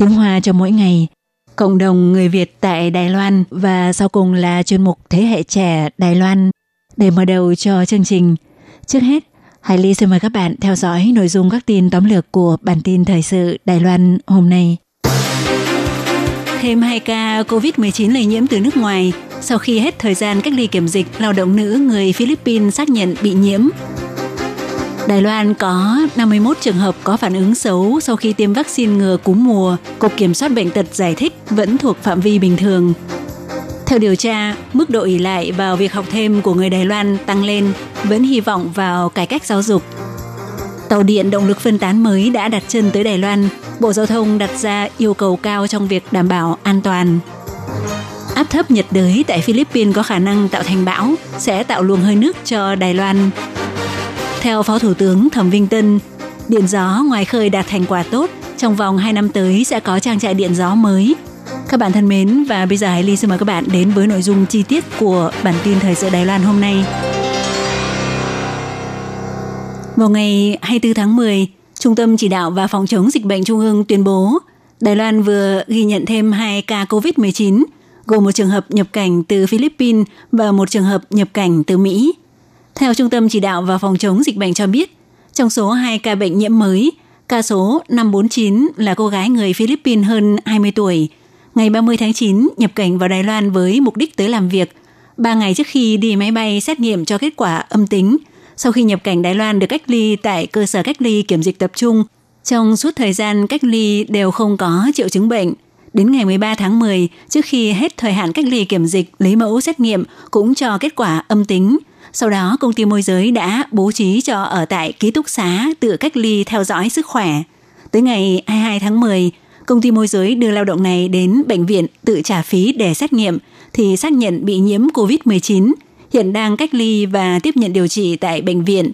tiếng Hoa cho mỗi ngày, cộng đồng người Việt tại Đài Loan và sau cùng là chuyên mục Thế hệ trẻ Đài Loan. Để mở đầu cho chương trình, trước hết, Hải Ly xin mời các bạn theo dõi nội dung các tin tóm lược của bản tin thời sự Đài Loan hôm nay. Thêm 2 ca COVID-19 lây nhiễm từ nước ngoài sau khi hết thời gian cách ly kiểm dịch, lao động nữ người Philippines xác nhận bị nhiễm. Đài Loan có 51 trường hợp có phản ứng xấu sau khi tiêm vaccine ngừa cúm mùa. Cục Kiểm soát Bệnh tật giải thích vẫn thuộc phạm vi bình thường. Theo điều tra, mức độ ỷ lại vào việc học thêm của người Đài Loan tăng lên, vẫn hy vọng vào cải cách giáo dục. Tàu điện động lực phân tán mới đã đặt chân tới Đài Loan. Bộ Giao thông đặt ra yêu cầu cao trong việc đảm bảo an toàn. Áp thấp nhiệt đới tại Philippines có khả năng tạo thành bão, sẽ tạo luồng hơi nước cho Đài Loan. Theo Phó Thủ tướng Thẩm Vinh Tân, điện gió ngoài khơi đạt thành quả tốt, trong vòng 2 năm tới sẽ có trang trại điện gió mới. Các bạn thân mến, và bây giờ Hải Ly xin mời các bạn đến với nội dung chi tiết của bản tin thời sự Đài Loan hôm nay. Vào ngày 24 tháng 10, Trung tâm Chỉ đạo và Phòng chống dịch bệnh Trung ương tuyên bố Đài Loan vừa ghi nhận thêm 2 ca COVID-19, gồm một trường hợp nhập cảnh từ Philippines và một trường hợp nhập cảnh từ Mỹ. Theo Trung tâm Chỉ đạo và Phòng chống dịch bệnh cho biết, trong số 2 ca bệnh nhiễm mới, ca số 549 là cô gái người Philippines hơn 20 tuổi, ngày 30 tháng 9 nhập cảnh vào Đài Loan với mục đích tới làm việc. Ba ngày trước khi đi máy bay xét nghiệm cho kết quả âm tính, sau khi nhập cảnh Đài Loan được cách ly tại cơ sở cách ly kiểm dịch tập trung, trong suốt thời gian cách ly đều không có triệu chứng bệnh. Đến ngày 13 tháng 10, trước khi hết thời hạn cách ly kiểm dịch, lấy mẫu xét nghiệm cũng cho kết quả âm tính – sau đó, công ty môi giới đã bố trí cho ở tại ký túc xá tự cách ly theo dõi sức khỏe. Tới ngày 22 tháng 10, công ty môi giới đưa lao động này đến bệnh viện tự trả phí để xét nghiệm thì xác nhận bị nhiễm COVID-19, hiện đang cách ly và tiếp nhận điều trị tại bệnh viện.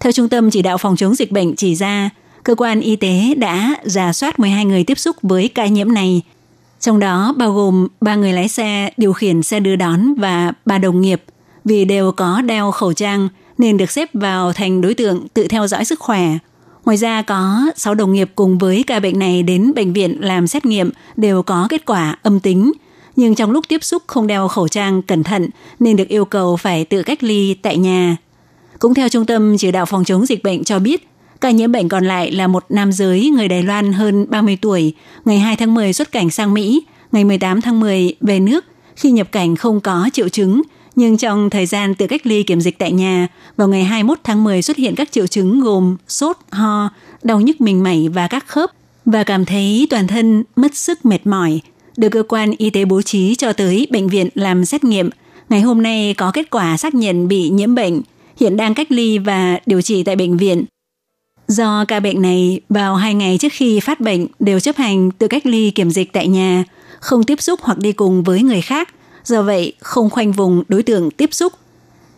Theo Trung tâm Chỉ đạo Phòng chống dịch bệnh chỉ ra, cơ quan y tế đã giả soát 12 người tiếp xúc với ca nhiễm này. Trong đó bao gồm 3 người lái xe điều khiển xe đưa đón và 3 đồng nghiệp – vì đều có đeo khẩu trang nên được xếp vào thành đối tượng tự theo dõi sức khỏe. Ngoài ra có 6 đồng nghiệp cùng với ca bệnh này đến bệnh viện làm xét nghiệm đều có kết quả âm tính, nhưng trong lúc tiếp xúc không đeo khẩu trang cẩn thận nên được yêu cầu phải tự cách ly tại nhà. Cũng theo Trung tâm Chỉ đạo Phòng chống dịch bệnh cho biết, ca nhiễm bệnh còn lại là một nam giới người Đài Loan hơn 30 tuổi, ngày 2 tháng 10 xuất cảnh sang Mỹ, ngày 18 tháng 10 về nước, khi nhập cảnh không có triệu chứng, nhưng trong thời gian tự cách ly kiểm dịch tại nhà, vào ngày 21 tháng 10 xuất hiện các triệu chứng gồm sốt, ho, đau nhức mình mẩy và các khớp và cảm thấy toàn thân mất sức mệt mỏi, được cơ quan y tế bố trí cho tới bệnh viện làm xét nghiệm. Ngày hôm nay có kết quả xác nhận bị nhiễm bệnh, hiện đang cách ly và điều trị tại bệnh viện. Do ca bệnh này vào hai ngày trước khi phát bệnh đều chấp hành tự cách ly kiểm dịch tại nhà, không tiếp xúc hoặc đi cùng với người khác do vậy không khoanh vùng đối tượng tiếp xúc.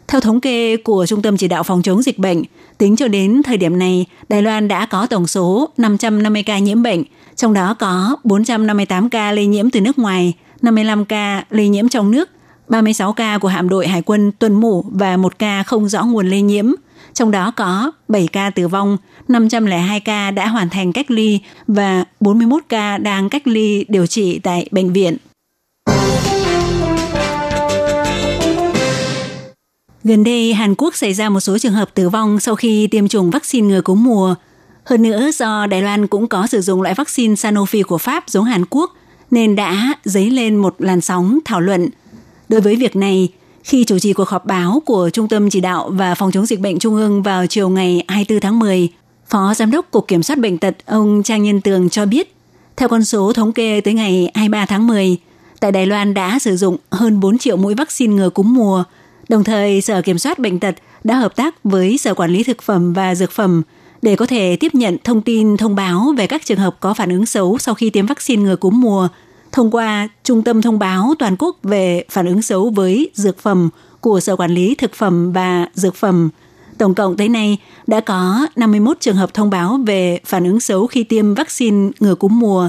Theo thống kê của Trung tâm Chỉ đạo Phòng chống dịch bệnh, tính cho đến thời điểm này, Đài Loan đã có tổng số 550 ca nhiễm bệnh, trong đó có 458 ca lây nhiễm từ nước ngoài, 55 ca lây nhiễm trong nước, 36 ca của hạm đội hải quân tuần mủ và một ca không rõ nguồn lây nhiễm. Trong đó có 7 ca tử vong, 502 ca đã hoàn thành cách ly và 41 ca đang cách ly điều trị tại bệnh viện. Gần đây, Hàn Quốc xảy ra một số trường hợp tử vong sau khi tiêm chủng vaccine ngừa cúm mùa. Hơn nữa, do Đài Loan cũng có sử dụng loại vaccine Sanofi của Pháp giống Hàn Quốc, nên đã dấy lên một làn sóng thảo luận. Đối với việc này, khi chủ trì cuộc họp báo của Trung tâm Chỉ đạo và Phòng chống dịch bệnh Trung ương vào chiều ngày 24 tháng 10, Phó Giám đốc Cục Kiểm soát Bệnh tật ông Trang Nhân Tường cho biết, theo con số thống kê tới ngày 23 tháng 10, tại Đài Loan đã sử dụng hơn 4 triệu mũi vaccine ngừa cúm mùa. Đồng thời, Sở Kiểm soát Bệnh tật đã hợp tác với Sở Quản lý Thực phẩm và Dược phẩm để có thể tiếp nhận thông tin thông báo về các trường hợp có phản ứng xấu sau khi tiêm vaccine ngừa cúm mùa thông qua Trung tâm Thông báo Toàn quốc về phản ứng xấu với dược phẩm của Sở Quản lý Thực phẩm và Dược phẩm. Tổng cộng tới nay đã có 51 trường hợp thông báo về phản ứng xấu khi tiêm vaccine ngừa cúm mùa.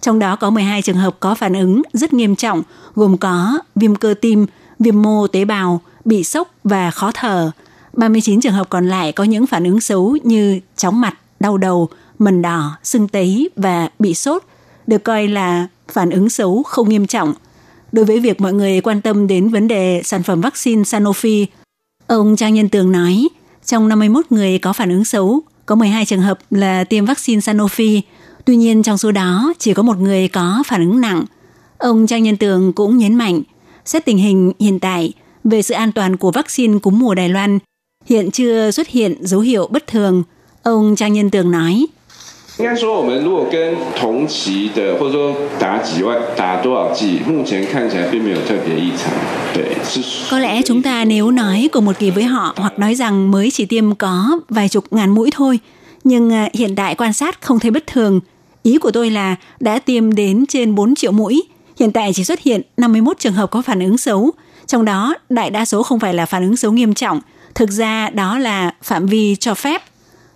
Trong đó có 12 trường hợp có phản ứng rất nghiêm trọng, gồm có viêm cơ tim, viêm mô tế bào, bị sốc và khó thở. 39 trường hợp còn lại có những phản ứng xấu như chóng mặt, đau đầu, mần đỏ, sưng tấy và bị sốt, được coi là phản ứng xấu không nghiêm trọng. Đối với việc mọi người quan tâm đến vấn đề sản phẩm vaccine Sanofi, ông Trang Nhân Tường nói, trong 51 người có phản ứng xấu, có 12 trường hợp là tiêm vaccine Sanofi, tuy nhiên trong số đó chỉ có một người có phản ứng nặng. Ông Trang Nhân Tường cũng nhấn mạnh, xét tình hình hiện tại về sự an toàn của vaccine cúm mùa Đài Loan, hiện chưa xuất hiện dấu hiệu bất thường. Ông Trang Nhân Tường nói, 应该说，我们如果跟同期的，或者说打几万、打多少剂，目前看起来并没有特别异常。对，是。Có lẽ chúng ta nếu nói cùng một kỳ với họ hoặc nói rằng mới chỉ tiêm có vài chục ngàn mũi thôi, nhưng à, hiện tại quan sát không thấy bất thường. Ý của tôi là đã tiêm đến trên 4 triệu mũi, hiện tại chỉ xuất hiện 51 trường hợp có phản ứng xấu, trong đó đại đa số không phải là phản ứng xấu nghiêm trọng, thực ra đó là phạm vi cho phép.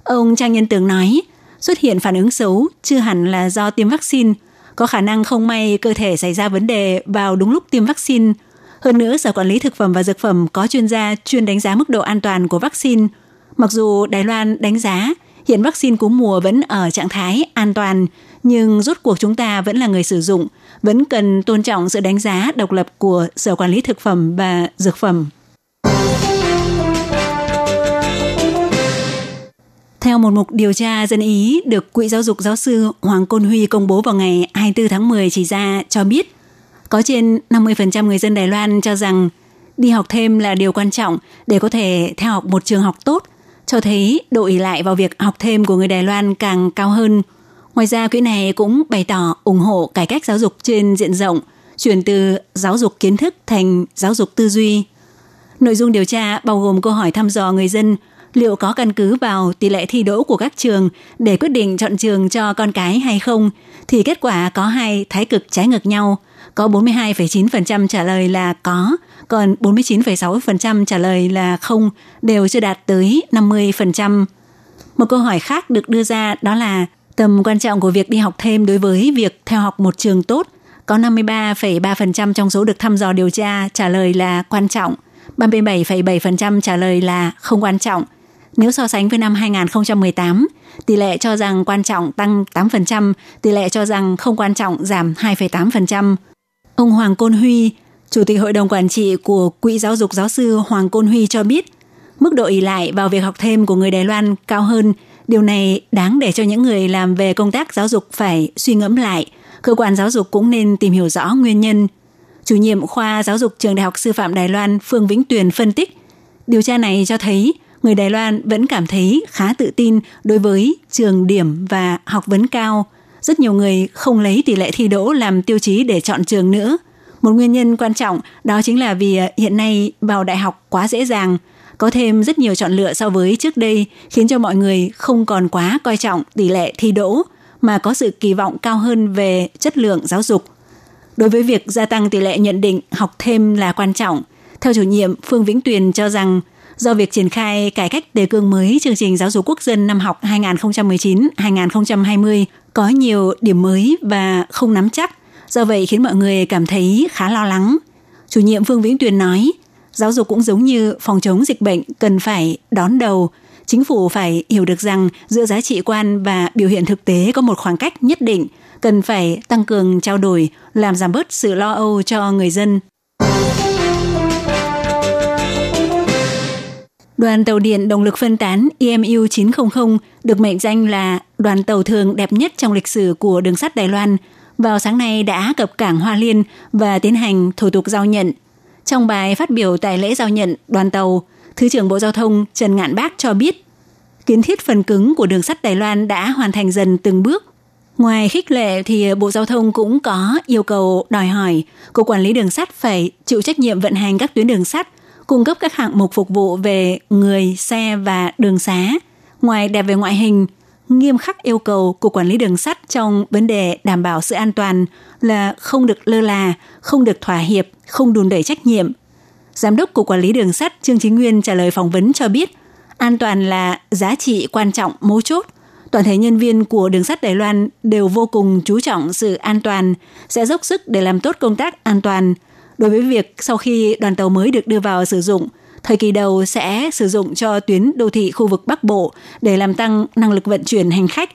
Ông Trang Nhân Tường nói, xuất hiện phản ứng xấu chưa hẳn là do tiêm vaccine, có khả năng không may cơ thể xảy ra vấn đề vào đúng lúc tiêm vaccine. Hơn nữa, Sở Quản lý Thực phẩm và Dược phẩm có chuyên gia chuyên đánh giá mức độ an toàn của vaccine. Mặc dù Đài Loan đánh giá hiện vaccine cúm mùa vẫn ở trạng thái an toàn, nhưng rốt cuộc chúng ta vẫn là người sử dụng, vẫn cần tôn trọng sự đánh giá độc lập của Sở Quản lý Thực phẩm và Dược phẩm. Theo một mục điều tra dân Ý được Quỹ Giáo dục Giáo sư Hoàng Côn Huy công bố vào ngày 24 tháng 10 chỉ ra cho biết, có trên 50% người dân Đài Loan cho rằng đi học thêm là điều quan trọng để có thể theo học một trường học tốt, cho thấy độ ỷ lại vào việc học thêm của người Đài Loan càng cao hơn. Ngoài ra, quỹ này cũng bày tỏ ủng hộ cải cách giáo dục trên diện rộng, chuyển từ giáo dục kiến thức thành giáo dục tư duy. Nội dung điều tra bao gồm câu hỏi thăm dò người dân liệu có căn cứ vào tỷ lệ thi đỗ của các trường để quyết định chọn trường cho con cái hay không, thì kết quả có hai thái cực trái ngược nhau. Có 42,9% trả lời là có, còn 49,6% trả lời là không, đều chưa đạt tới 50%. Một câu hỏi khác được đưa ra đó là tầm quan trọng của việc đi học thêm đối với việc theo học một trường tốt. Có 53,3% trong số được thăm dò điều tra trả lời là quan trọng, 37,7% trả lời là không quan trọng, nếu so sánh với năm 2018, tỷ lệ cho rằng quan trọng tăng 8%, tỷ lệ cho rằng không quan trọng giảm 2,8%. Ông Hoàng Côn Huy, Chủ tịch Hội đồng Quản trị của Quỹ Giáo dục Giáo sư Hoàng Côn Huy cho biết, mức độ ỷ lại vào việc học thêm của người Đài Loan cao hơn. Điều này đáng để cho những người làm về công tác giáo dục phải suy ngẫm lại. Cơ quan giáo dục cũng nên tìm hiểu rõ nguyên nhân. Chủ nhiệm khoa giáo dục trường Đại học Sư phạm Đài Loan Phương Vĩnh Tuyền phân tích, điều tra này cho thấy người Đài Loan vẫn cảm thấy khá tự tin đối với trường điểm và học vấn cao. Rất nhiều người không lấy tỷ lệ thi đỗ làm tiêu chí để chọn trường nữa. Một nguyên nhân quan trọng đó chính là vì à, hiện nay vào đại học quá dễ dàng, có thêm rất nhiều chọn lựa so với trước đây khiến cho mọi người không còn quá coi trọng tỷ lệ thi đỗ mà có sự kỳ vọng cao hơn về chất lượng giáo dục. Đối với việc gia tăng tỷ lệ nhận định học thêm là quan trọng, theo chủ nhiệm Phương Vĩnh Tuyền cho rằng do việc triển khai cải cách đề cương mới chương trình giáo dục quốc dân năm học 2019-2020 có nhiều điểm mới và không nắm chắc, do vậy khiến mọi người cảm thấy khá lo lắng. Chủ nhiệm Phương Vĩnh Tuyền nói, giáo dục cũng giống như phòng chống dịch bệnh cần phải đón đầu, chính phủ phải hiểu được rằng giữa giá trị quan và biểu hiện thực tế có một khoảng cách nhất định, cần phải tăng cường trao đổi, làm giảm bớt sự lo âu cho người dân. Đoàn tàu điện động lực phân tán EMU 900 được mệnh danh là đoàn tàu thường đẹp nhất trong lịch sử của đường sắt Đài Loan, vào sáng nay đã cập cảng Hoa Liên và tiến hành thủ tục giao nhận. Trong bài phát biểu tại lễ giao nhận đoàn tàu, Thứ trưởng Bộ Giao thông Trần Ngạn Bác cho biết, kiến thiết phần cứng của đường sắt Đài Loan đã hoàn thành dần từng bước. Ngoài khích lệ thì Bộ Giao thông cũng có yêu cầu đòi hỏi Cục Quản lý Đường sắt phải chịu trách nhiệm vận hành các tuyến đường sắt, cung cấp các hạng mục phục vụ về người, xe và đường xá. Ngoài đẹp về ngoại hình, nghiêm khắc yêu cầu của quản lý đường sắt trong vấn đề đảm bảo sự an toàn là không được lơ là, không được thỏa hiệp, không đùn đẩy trách nhiệm. Giám đốc của quản lý đường sắt Trương Chính Nguyên trả lời phỏng vấn cho biết, an toàn là giá trị quan trọng mấu chốt. Toàn thể nhân viên của đường sắt Đài Loan đều vô cùng chú trọng sự an toàn, sẽ dốc sức để làm tốt công tác an toàn. Đối với việc sau khi đoàn tàu mới được đưa vào sử dụng, Thời kỳ đầu sẽ sử dụng cho tuyến đô thị khu vực Bắc Bộ để làm tăng năng lực vận chuyển hành khách.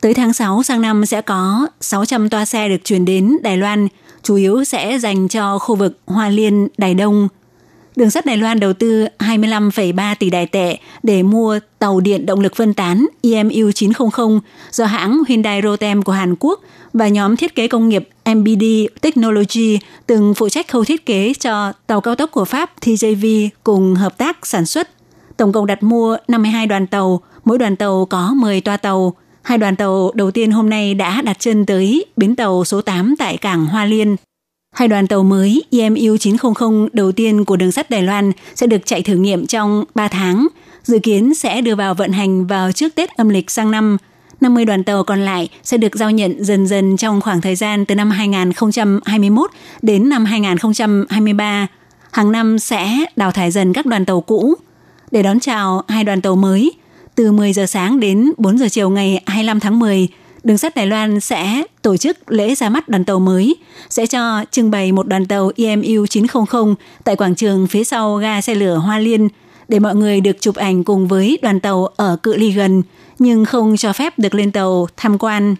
Tới tháng 6 sang năm sẽ có 600 toa xe được chuyển đến Đài Loan, chủ yếu sẽ dành cho khu vực Hoa Liên, Đài Đông. Đường sắt Đài Loan đầu tư 25,3 tỷ đài tệ để mua tàu điện động lực phân tán EMU 900 do hãng Hyundai Rotem của Hàn Quốc và nhóm thiết kế công nghiệp MBD Technology từng phụ trách khâu thiết kế cho tàu cao tốc của Pháp TJV cùng hợp tác sản xuất. Tổng cộng đặt mua 52 đoàn tàu, mỗi đoàn tàu có 10 toa tàu. Hai đoàn tàu đầu tiên hôm nay đã đặt chân tới bến tàu số 8 tại cảng Hoa Liên. Hai đoàn tàu mới EMU 900 đầu tiên của đường sắt Đài Loan sẽ được chạy thử nghiệm trong 3 tháng, dự kiến sẽ đưa vào vận hành vào trước Tết âm lịch sang năm – 50 đoàn tàu còn lại sẽ được giao nhận dần dần trong khoảng thời gian từ năm 2021 đến năm 2023. Hàng năm sẽ đào thải dần các đoàn tàu cũ. Để đón chào hai đoàn tàu mới, từ 10 giờ sáng đến 4 giờ chiều ngày 25 tháng 10, đường sắt Đài Loan sẽ tổ chức lễ ra mắt đoàn tàu mới, sẽ cho trưng bày một đoàn tàu EMU 900 tại quảng trường phía sau ga xe lửa Hoa Liên để mọi người được chụp ảnh cùng với đoàn tàu ở cự ly gần – nhưng không cho phép được lên tàu tham quan.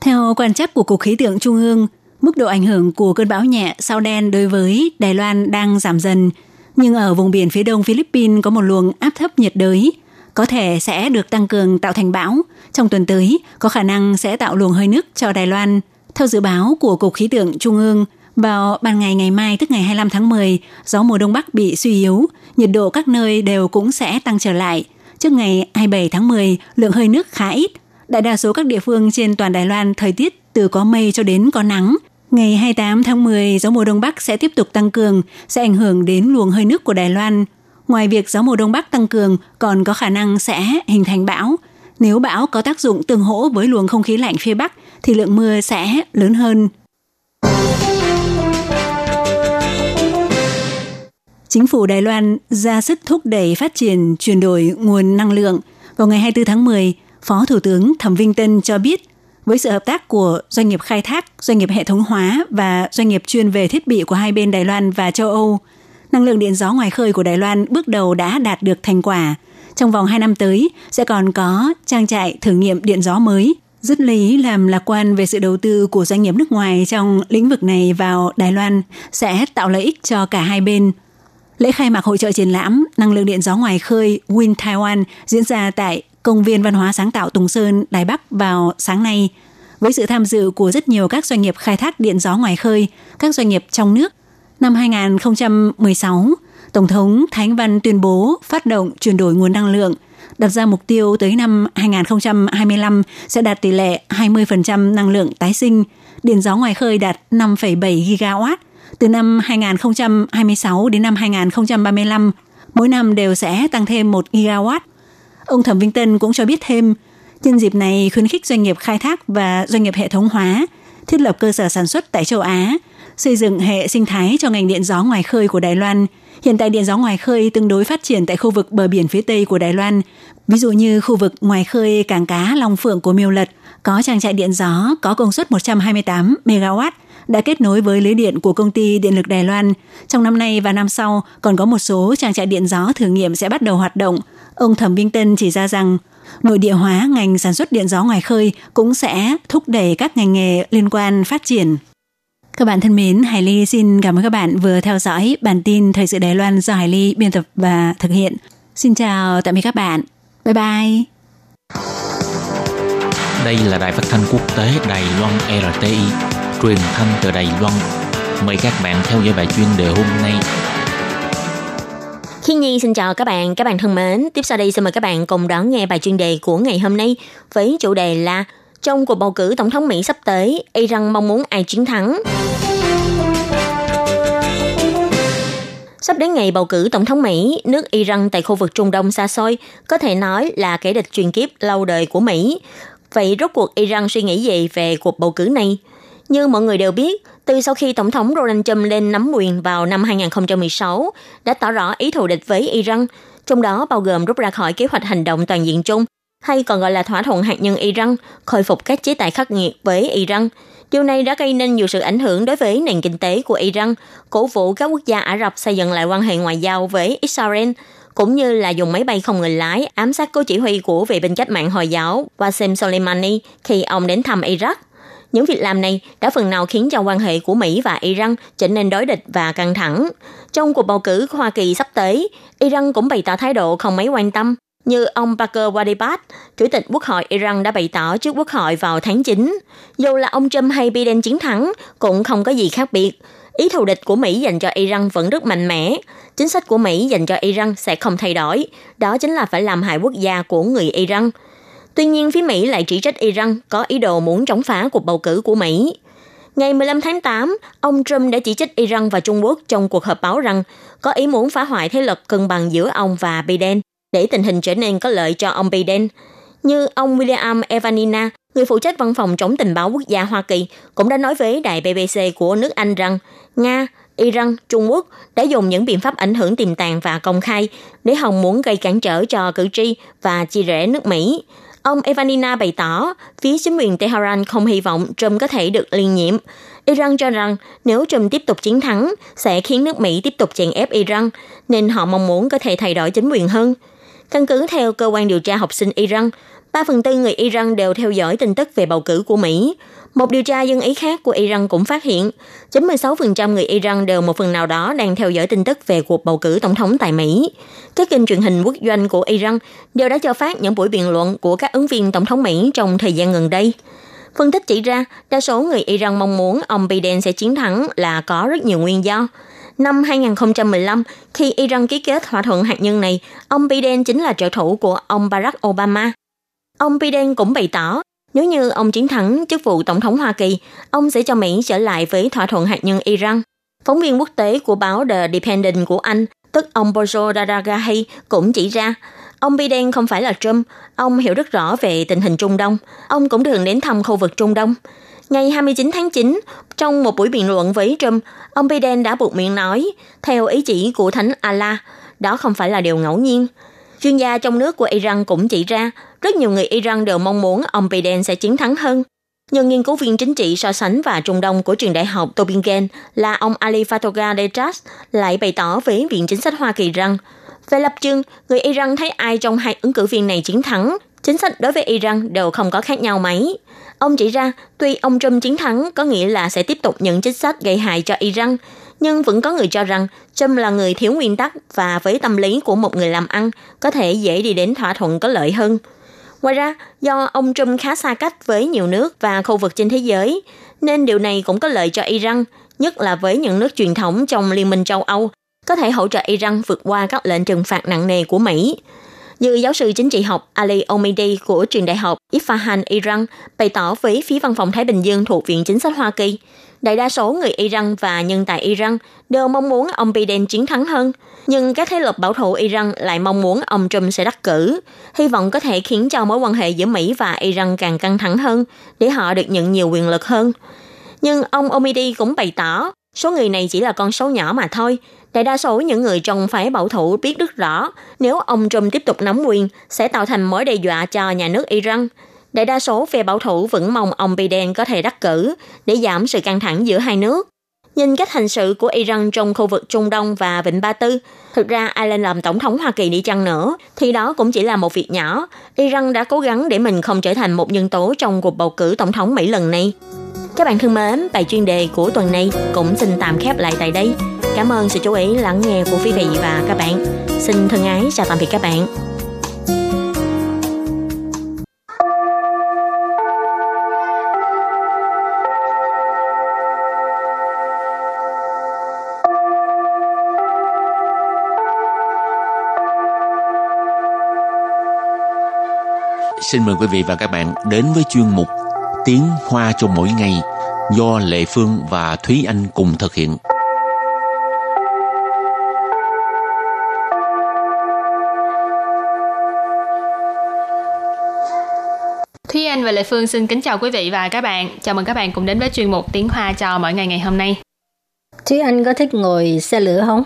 Theo quan chắc của Cục Khí tượng Trung ương, mức độ ảnh hưởng của cơn bão nhẹ sao đen đối với Đài Loan đang giảm dần, nhưng ở vùng biển phía đông Philippines có một luồng áp thấp nhiệt đới, có thể sẽ được tăng cường tạo thành bão. Trong tuần tới, có khả năng sẽ tạo luồng hơi nước cho Đài Loan. Theo dự báo của Cục Khí tượng Trung ương, vào ban ngày ngày mai tức ngày 25 tháng 10, gió mùa đông bắc bị suy yếu, nhiệt độ các nơi đều cũng sẽ tăng trở lại. Trước ngày 27 tháng 10, lượng hơi nước khá ít. Đại đa số các địa phương trên toàn Đài Loan thời tiết từ có mây cho đến có nắng. Ngày 28 tháng 10, gió mùa đông bắc sẽ tiếp tục tăng cường, sẽ ảnh hưởng đến luồng hơi nước của Đài Loan. Ngoài việc gió mùa đông bắc tăng cường, còn có khả năng sẽ hình thành bão. Nếu bão có tác dụng tương hỗ với luồng không khí lạnh phía bắc, thì lượng mưa sẽ lớn hơn. chính phủ Đài Loan ra sức thúc đẩy phát triển chuyển đổi nguồn năng lượng. Vào ngày 24 tháng 10, Phó Thủ tướng Thẩm Vinh Tân cho biết, với sự hợp tác của doanh nghiệp khai thác, doanh nghiệp hệ thống hóa và doanh nghiệp chuyên về thiết bị của hai bên Đài Loan và châu Âu, năng lượng điện gió ngoài khơi của Đài Loan bước đầu đã đạt được thành quả. Trong vòng 2 năm tới, sẽ còn có trang trại thử nghiệm điện gió mới, Dứt lý làm lạc quan về sự đầu tư của doanh nghiệp nước ngoài trong lĩnh vực này vào Đài Loan sẽ tạo lợi ích cho cả hai bên – Lễ khai mạc hội trợ triển lãm năng lượng điện gió ngoài khơi Win Taiwan diễn ra tại Công viên Văn hóa Sáng tạo Tùng Sơn, Đài Bắc vào sáng nay. Với sự tham dự của rất nhiều các doanh nghiệp khai thác điện gió ngoài khơi, các doanh nghiệp trong nước, năm 2016, Tổng thống Thánh Văn tuyên bố phát động chuyển đổi nguồn năng lượng, đặt ra mục tiêu tới năm 2025 sẽ đạt tỷ lệ 20% năng lượng tái sinh, điện gió ngoài khơi đạt 5,7 gigawatt, từ năm 2026 đến năm 2035, mỗi năm đều sẽ tăng thêm 1 gigawatt. Ông Thẩm Vinh Tân cũng cho biết thêm, nhân dịp này khuyến khích doanh nghiệp khai thác và doanh nghiệp hệ thống hóa, thiết lập cơ sở sản xuất tại châu Á, xây dựng hệ sinh thái cho ngành điện gió ngoài khơi của Đài Loan. Hiện tại điện gió ngoài khơi tương đối phát triển tại khu vực bờ biển phía Tây của Đài Loan, ví dụ như khu vực ngoài khơi cảng cá Long Phượng của Miêu Lật, có trang trại điện gió có công suất 128 MW đã kết nối với lưới điện của công ty Điện lực Đài Loan. Trong năm nay và năm sau, còn có một số trang trại điện gió thử nghiệm sẽ bắt đầu hoạt động. Ông Thẩm Vinh Tân chỉ ra rằng, nội địa hóa ngành sản xuất điện gió ngoài khơi cũng sẽ thúc đẩy các ngành nghề liên quan phát triển. Các bạn thân mến, Hải Ly xin cảm ơn các bạn vừa theo dõi bản tin Thời sự Đài Loan do Hải Ly biên tập và thực hiện. Xin chào, tạm biệt các bạn. Bye bye. Đây là đài phát thanh quốc tế Đài Loan RTI, truyền thanh từ Đài Loan. Mời các bạn theo dõi bài chuyên đề hôm nay. Khi Nhi xin chào các bạn, các bạn thân mến. Tiếp sau đây xin mời các bạn cùng đón nghe bài chuyên đề của ngày hôm nay với chủ đề là trong cuộc bầu cử tổng thống Mỹ sắp tới, Iran mong muốn ai chiến thắng. Sắp đến ngày bầu cử tổng thống Mỹ, nước Iran tại khu vực Trung Đông xa xôi có thể nói là kẻ địch truyền kiếp lâu đời của Mỹ. Vậy rốt cuộc Iran suy nghĩ gì về cuộc bầu cử này? Như mọi người đều biết, từ sau khi Tổng thống Donald Trump lên nắm quyền vào năm 2016, đã tỏ rõ ý thù địch với Iran, trong đó bao gồm rút ra khỏi kế hoạch hành động toàn diện chung, hay còn gọi là thỏa thuận hạt nhân Iran, khôi phục các chế tài khắc nghiệt với Iran. Điều này đã gây nên nhiều sự ảnh hưởng đối với nền kinh tế của Iran, cổ vũ các quốc gia Ả Rập xây dựng lại quan hệ ngoại giao với Israel, cũng như là dùng máy bay không người lái ám sát cố chỉ huy của vệ binh cách mạng Hồi giáo Qasem Soleimani khi ông đến thăm Iraq. Những việc làm này đã phần nào khiến cho quan hệ của Mỹ và Iran trở nên đối địch và căng thẳng. Trong cuộc bầu cử Hoa Kỳ sắp tới, Iran cũng bày tỏ thái độ không mấy quan tâm. Như ông Parker Wadibat, Chủ tịch Quốc hội Iran đã bày tỏ trước Quốc hội vào tháng 9, dù là ông Trump hay Biden chiến thắng cũng không có gì khác biệt. Ý thù địch của Mỹ dành cho Iran vẫn rất mạnh mẽ. Chính sách của Mỹ dành cho Iran sẽ không thay đổi. Đó chính là phải làm hại quốc gia của người Iran. Tuy nhiên, phía Mỹ lại chỉ trích Iran có ý đồ muốn chống phá cuộc bầu cử của Mỹ. Ngày 15 tháng 8, ông Trump đã chỉ trích Iran và Trung Quốc trong cuộc họp báo rằng có ý muốn phá hoại thế lực cân bằng giữa ông và Biden để tình hình trở nên có lợi cho ông Biden. Như ông William Evanina, người phụ trách văn phòng chống tình báo quốc gia Hoa Kỳ, cũng đã nói với đài BBC của nước Anh rằng Nga, Iran, Trung Quốc đã dùng những biện pháp ảnh hưởng tiềm tàng và công khai để hòng muốn gây cản trở cho cử tri và chia rẽ nước Mỹ. Ông Evanina bày tỏ, phía chính quyền Tehran không hy vọng Trump có thể được liên nhiệm. Iran cho rằng nếu Trump tiếp tục chiến thắng, sẽ khiến nước Mỹ tiếp tục chèn ép Iran, nên họ mong muốn có thể thay đổi chính quyền hơn. Căn cứ theo cơ quan điều tra học sinh Iran, 3 phần tư người Iran đều theo dõi tin tức về bầu cử của Mỹ. Một điều tra dân ý khác của Iran cũng phát hiện, 96% người Iran đều một phần nào đó đang theo dõi tin tức về cuộc bầu cử tổng thống tại Mỹ. Các kênh truyền hình quốc doanh của Iran đều đã cho phát những buổi biện luận của các ứng viên tổng thống Mỹ trong thời gian gần đây. Phân tích chỉ ra, đa số người Iran mong muốn ông Biden sẽ chiến thắng là có rất nhiều nguyên do. Năm 2015, khi Iran ký kết thỏa thuận hạt nhân này, ông Biden chính là trợ thủ của ông Barack Obama. Ông Biden cũng bày tỏ, nếu như ông chiến thắng chức vụ Tổng thống Hoa Kỳ, ông sẽ cho Mỹ trở lại với thỏa thuận hạt nhân Iran. Phóng viên quốc tế của báo The Dependent của Anh, tức ông Bojo Daragahi, cũng chỉ ra, ông Biden không phải là Trump, ông hiểu rất rõ về tình hình Trung Đông. Ông cũng thường đến thăm khu vực Trung Đông. Ngày 29 tháng 9, trong một buổi biện luận với Trump, ông Biden đã buộc miệng nói, theo ý chỉ của Thánh Allah, đó không phải là điều ngẫu nhiên. Chuyên gia trong nước của Iran cũng chỉ ra, rất nhiều người Iran đều mong muốn ông Biden sẽ chiến thắng hơn. Nhưng nghiên cứu viên chính trị so sánh và Trung Đông của trường đại học Tobingen là ông Ali Fatoga Dejas lại bày tỏ với Viện Chính sách Hoa Kỳ rằng, về lập trường, người Iran thấy ai trong hai ứng cử viên này chiến thắng, chính sách đối với Iran đều không có khác nhau mấy. Ông chỉ ra, tuy ông Trump chiến thắng có nghĩa là sẽ tiếp tục những chính sách gây hại cho Iran, nhưng vẫn có người cho rằng Trump là người thiếu nguyên tắc và với tâm lý của một người làm ăn có thể dễ đi đến thỏa thuận có lợi hơn. Ngoài ra, do ông Trump khá xa cách với nhiều nước và khu vực trên thế giới, nên điều này cũng có lợi cho Iran, nhất là với những nước truyền thống trong Liên minh châu Âu, có thể hỗ trợ Iran vượt qua các lệnh trừng phạt nặng nề của Mỹ. Như giáo sư chính trị học Ali Omidi của trường đại học Isfahan, Iran bày tỏ với phía văn phòng Thái Bình Dương thuộc Viện Chính sách Hoa Kỳ, đại đa số người Iran và nhân tài Iran đều mong muốn ông Biden chiến thắng hơn. Nhưng các thế lực bảo thủ Iran lại mong muốn ông Trump sẽ đắc cử, hy vọng có thể khiến cho mối quan hệ giữa Mỹ và Iran càng căng thẳng hơn, để họ được nhận nhiều quyền lực hơn. Nhưng ông Omidi cũng bày tỏ, số người này chỉ là con số nhỏ mà thôi, Đại đa số những người trong phái bảo thủ biết rất rõ nếu ông Trump tiếp tục nắm quyền sẽ tạo thành mối đe dọa cho nhà nước Iran. Đại đa số phe bảo thủ vẫn mong ông Biden có thể đắc cử để giảm sự căng thẳng giữa hai nước. Nhìn cách hành sự của Iran trong khu vực Trung Đông và Vịnh Ba Tư, thực ra ai lên làm tổng thống Hoa Kỳ đi chăng nữa, thì đó cũng chỉ là một việc nhỏ. Iran đã cố gắng để mình không trở thành một nhân tố trong cuộc bầu cử tổng thống Mỹ lần này. Các bạn thân mến, bài chuyên đề của tuần này cũng xin tạm khép lại tại đây. Cảm ơn sự chú ý lắng nghe của quý vị và các bạn. Xin thân ái chào tạm biệt các bạn. Xin mời quý vị và các bạn đến với chuyên mục Tiếng Hoa cho mỗi ngày do Lệ Phương và Thúy Anh cùng thực hiện. Thúy Anh và Lệ Phương xin kính chào quý vị và các bạn. Chào mừng các bạn cùng đến với chuyên mục Tiếng Hoa cho mỗi ngày ngày hôm nay. Thúy Anh có thích ngồi xe lửa không?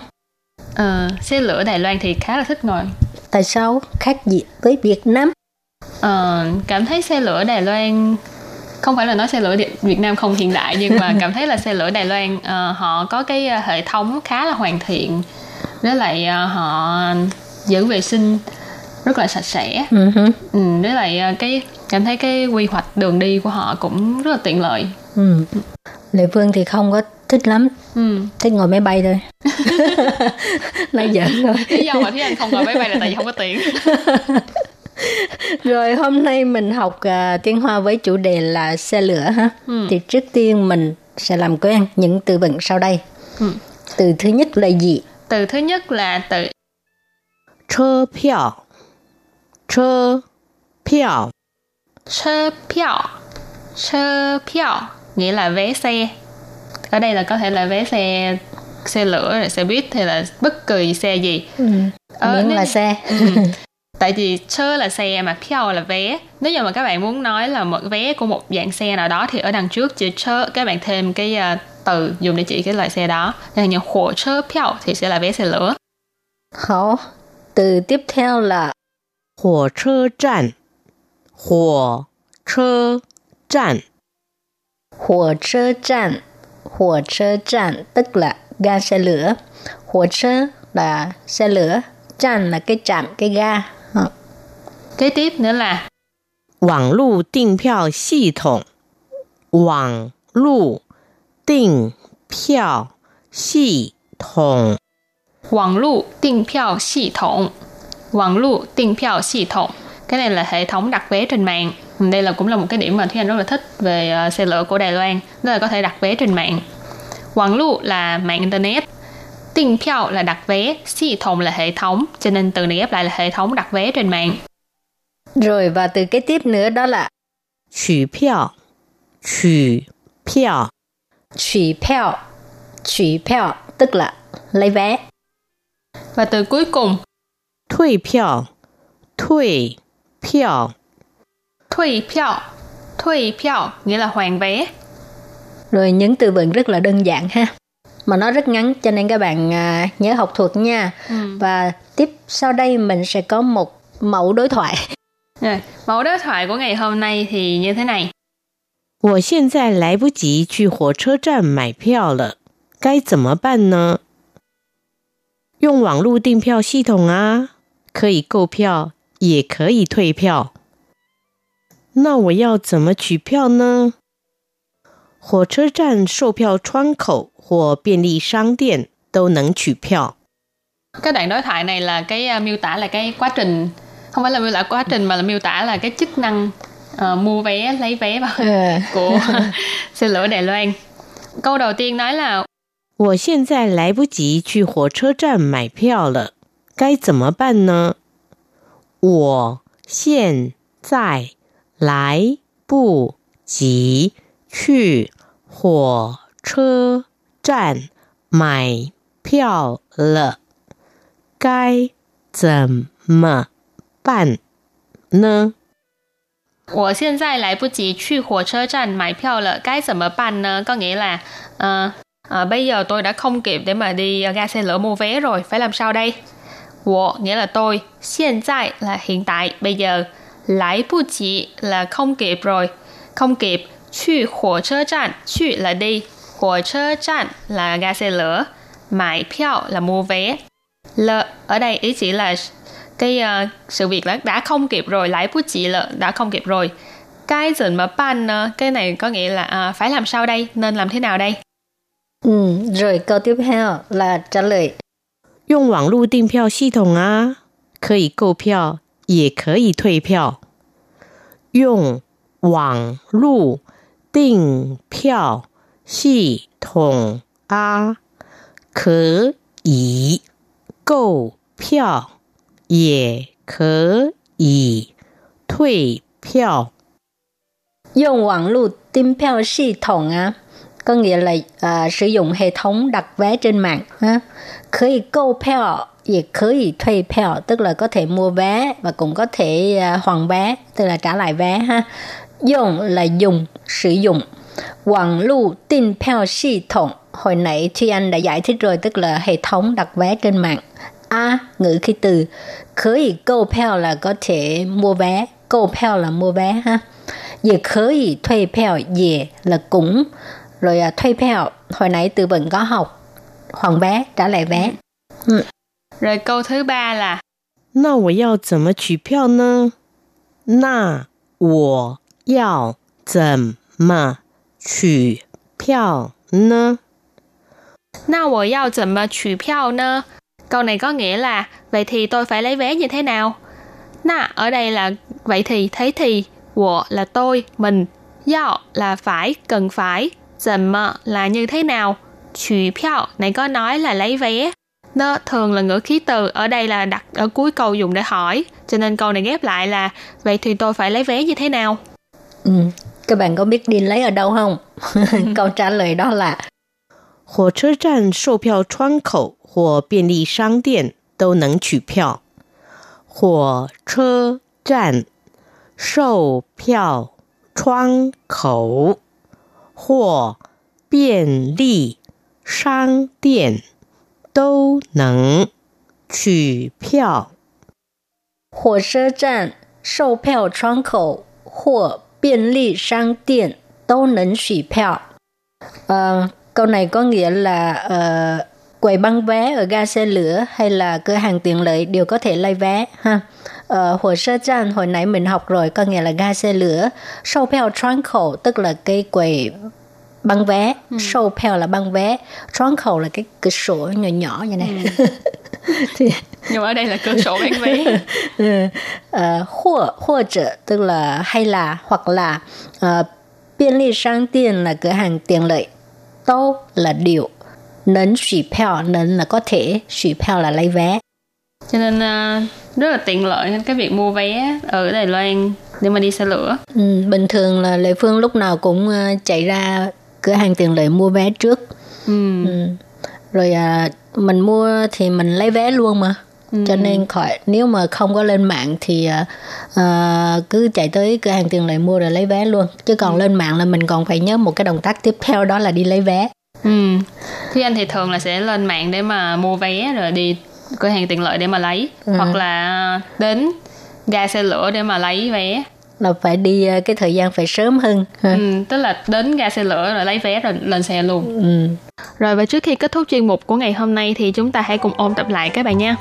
Ờ, xe lửa Đài Loan thì khá là thích ngồi. Tại sao khác gì với Việt Nam? Ờ, cảm thấy xe lửa Đài Loan không phải là nói xe lửa Việt Nam không hiện đại nhưng mà cảm thấy là xe lửa Đài Loan uh, họ có cái uh, hệ thống khá là hoàn thiện với lại uh, họ giữ vệ sinh rất là sạch sẽ uh-huh. ừ, với lại uh, cái cảm thấy cái quy hoạch đường đi của họ cũng rất là tiện lợi ừ. Lệ Phương thì không có thích lắm ừ. thích ngồi máy bay thôi nói giỡn thôi lý do mà thấy anh không ngồi máy bay là tại vì không có tiền rồi hôm nay mình học uh, tiếng Hoa với chủ đề là xe lửa ha. Ừ. Thì trước tiên mình sẽ làm quen những từ vựng sau đây. Ừ. Từ thứ nhất là gì? Từ thứ nhất là từ Chơ piao. Chơ piao. Chơ piao. Chơ piao nghĩa là vé xe. Ở đây là có thể là vé xe xe lửa, xe buýt hay là bất kỳ xe gì. Ừ. Ờ, Miễn là xe. Ừ tại vì chưa là xe mà piao là vé. Nếu như mà các bạn muốn nói là một vé của một dạng xe nào đó thì ở đằng trước chữ chơ các bạn thêm cái uh, từ dùng để chỉ cái loại xe đó. Nên như hỏa chơ piao thì sẽ là vé xe lửa. Hảo, từ tiếp theo là hỏa chơ trạm hỏa chơ trạm hỏa chơ trạm hỏa chơ trạm tức là ga xe lửa. Hỏa chơ là xe lửa trạm là cái trạm cái ga. Ờ. Kế tiếp nữa là Quảng lưu tiền phiếu hệ thống Quảng lưu tiền phiếu hệ thống Quảng lưu tiền phiếu hệ thống Quảng lưu tiền phiếu hệ thống Cái này là hệ thống đặt vé trên mạng. Đây là cũng là một cái điểm mà Thúy Anh rất là thích về à, xe lửa của Đài Loan, đó là có thể đặt vé trên mạng. Quảng lưu là mạng internet, Tiền票là đặt vé, xì thống là hệ thống, cho nên từ này ghép lại là hệ thống đặt vé trên mạng. Rồi và từ kế tiếp nữa đó là 取票,取票,取票,取票 tức là lấy vé. Và từ cuối cùng 退票,退票,退票,退票 nghĩa là hoàn vé. Rồi những từ vựng rất là đơn giản ha. Mà nó rất ngắn cho nên các bạn à, nhớ học thuộc nha. Ừ. Và tiếp sau đây mình sẽ có một mẫu đối thoại Rồi, mẫu đối thoại của ngày hôm nay thì như thế này. 我现在来不及去火车站买票了，该怎么办呢？用网络订票系统啊，可以购票，也可以退票。那我要怎么取票呢？ 火车站售票窗口或便利商店都能取票。Cái đoạn đối thoại này là cái uh, miêu tả là cái quá trình không phải là miêu tả quá trình mà là miêu tả là cái chức năng uh, mua vé lấy vé vào ừ. của xe lửa Đài Loan câu đầu tiên nói là 我现在来不及去火车站买票了，该怎么办呢？我现在来不及 去火车站买票了，该怎么办呢？我现在来不及去火车站买票了，该怎么办呢？Có nghĩa là uh, uh, bây giờ tôi đã không kịp để mà đi ga xe lửa mua vé rồi, phải làm sao đây? 我 nghĩa là tôi, 现在 là hiện tại, bây giờ, 来不及 là không kịp rồi, không kịp, 去火车站, 去 là đi, 火车站 là ga xe lửa, 买票 là mua vé. L ở đây ý chỉ là cái uh, sự việc đã, đã không kịp rồi lại bút chị là đã không kịp rồi cái gì mà ban cái này có nghĩa là uh, phải làm sao đây nên làm thế nào đây ừ, rồi câu tiếp theo là trả lời 用网络订票系统啊，可以购票，也可以退票。用网络 订票系统啊，可以购票。也可以退 票。用网络订票系统啊，có nghĩa là uh, sử dụng hệ thống đặt vé trên mạng ha. Có thể购票也可以退票 tức là có thể mua vé và cũng có thể uh, hoàn vé tức là trả lại vé ha. Dùng là dùng, sử dụng.网络订票系统hồi nãy Thi Anh đã giải thích rồi tức là hệ thống đặt vé trên mạng. A ngữ khí từ có thể购票 là có thể mua vé, 购票 là mua vé ha. 也可以退票 也là cũng rồi à, thuê 票 hồi nãy từ vựng có học hoàn vé trả lại vé ừ. rồi câu thứ ba là 那我要怎么取票呢？那我 要怎么取票呢？那我要怎么取票呢？Câu này có nghĩa là vậy thì tôi phải lấy vé như thế nào? Na ở đây là vậy thì thế thì 我 là tôi, mình, yao là phải, cần phải, dần mờ là như thế nào, chủ票này có nói là lấy vé. Nó thường là ngữ khí từ, ở đây là đặt ở cuối câu dùng để hỏi, cho nên câu này ghép lại là vậy thì tôi phải lấy vé như thế nào? Ừ, các bạn có biết đi lấy ở đâu không? câu trả lời đó là 火车站售票窗口或便利商店都能取票。火车站售票窗口或便利商店都能取票。火车站售票窗口或 便利商店都能取票。Uh, câu này có nghĩa là uh, quầy bán vé ở ga xe lửa hay là cửa hàng tiện lợi đều có thể lấy vé ha. Ờ, hồ sơ trang hồi nãy mình học rồi có nghĩa là ga xe lửa. Sâu peo tròn khẩu tức là cái quầy băng vé ừ. show là băng vé tròn khẩu là cái cửa sổ nhỏ nhỏ như này ừ. thì nhưng mà ở đây là cửa sổ bán vé ừ. ờ, hoặc hoặc 者 tức là hay là hoặc là uh, biên lý sang tiền là cửa hàng tiện lợi tô là điều nấn xỉ pèo nấn là có thể xỉ pèo là lấy vé cho nên uh, rất là tiện lợi nên cái việc mua vé ở Đài Loan để mà đi xe lửa. Ừ, bình thường là Lệ Phương lúc nào cũng ờ, chạy ra cửa hàng tiện lợi mua vé trước ừ. Ừ. rồi uh, mình mua thì mình lấy vé luôn mà Ừ. cho nên khỏi nếu mà không có lên mạng thì uh, cứ chạy tới cửa hàng tiện lợi mua rồi lấy vé luôn chứ còn ừ. lên mạng là mình còn phải nhớ một cái động tác tiếp theo đó là đi lấy vé ừ thì anh thì thường là sẽ lên mạng để mà mua vé rồi đi cửa hàng tiện lợi để mà lấy ừ. hoặc là đến ga xe lửa để mà lấy vé là phải đi ờ, cái thời gian phải sớm hơn ừ, tức là đến ga xe lửa rồi lấy vé rồi lên xe luôn. Ừ. rồi và trước khi kết thúc chuyên mục của ngày hôm nay thì chúng ta hãy cùng ôn tập lại các bạn nha.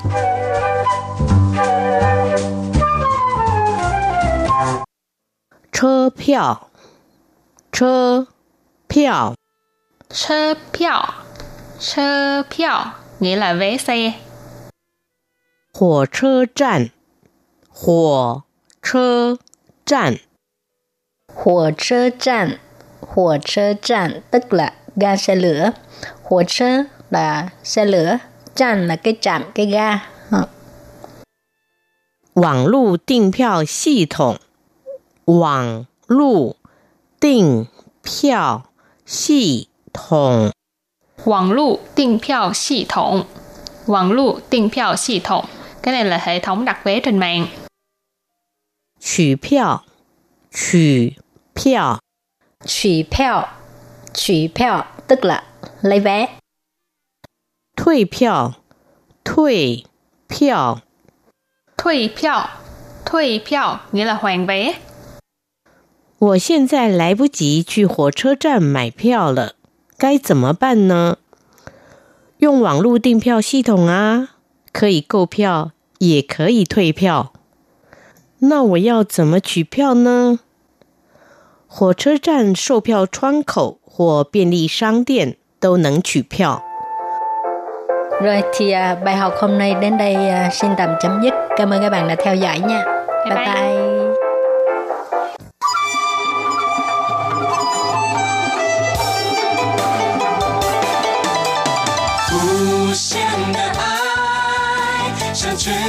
Chơ piao. Chơ piao. Chơ piao. Chơ piao nghĩa là vé xe. Hỏa chơ trạm Hỏa chơ 站，火车站，火车站 tức là ga xe lửa.火车 là xe lửa, 站 là cái trạm, cái ga. 网络订票系统，网络订票系统，网络订票系统，网络订票系统。cái này là hệ thống đặt vé trên mạng. Chủ票, chủ票, chủ票, chủ票tức là lấy vé. Thuê 票, thuê 票, thuê 票, thuê 票 nghĩa là hoàn vé. 我现在来不及去火车站买票了，该怎么办呢？用网络订票系统啊，可以购票也可以退票。 那我要怎么取票呢？火车站售票窗口或便利商店都能取票。Rồi thì uh, bài học hôm nay đến đây uh, xin tạm chấm dứt. Cảm ơn các bạn đã theo dõi nha. Bye bye. bye. bye.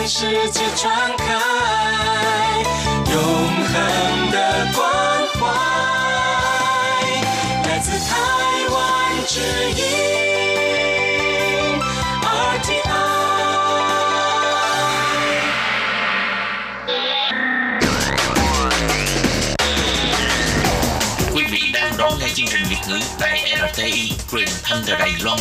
世界传开永恒的关怀，来自台湾之音。Thunder Day Long.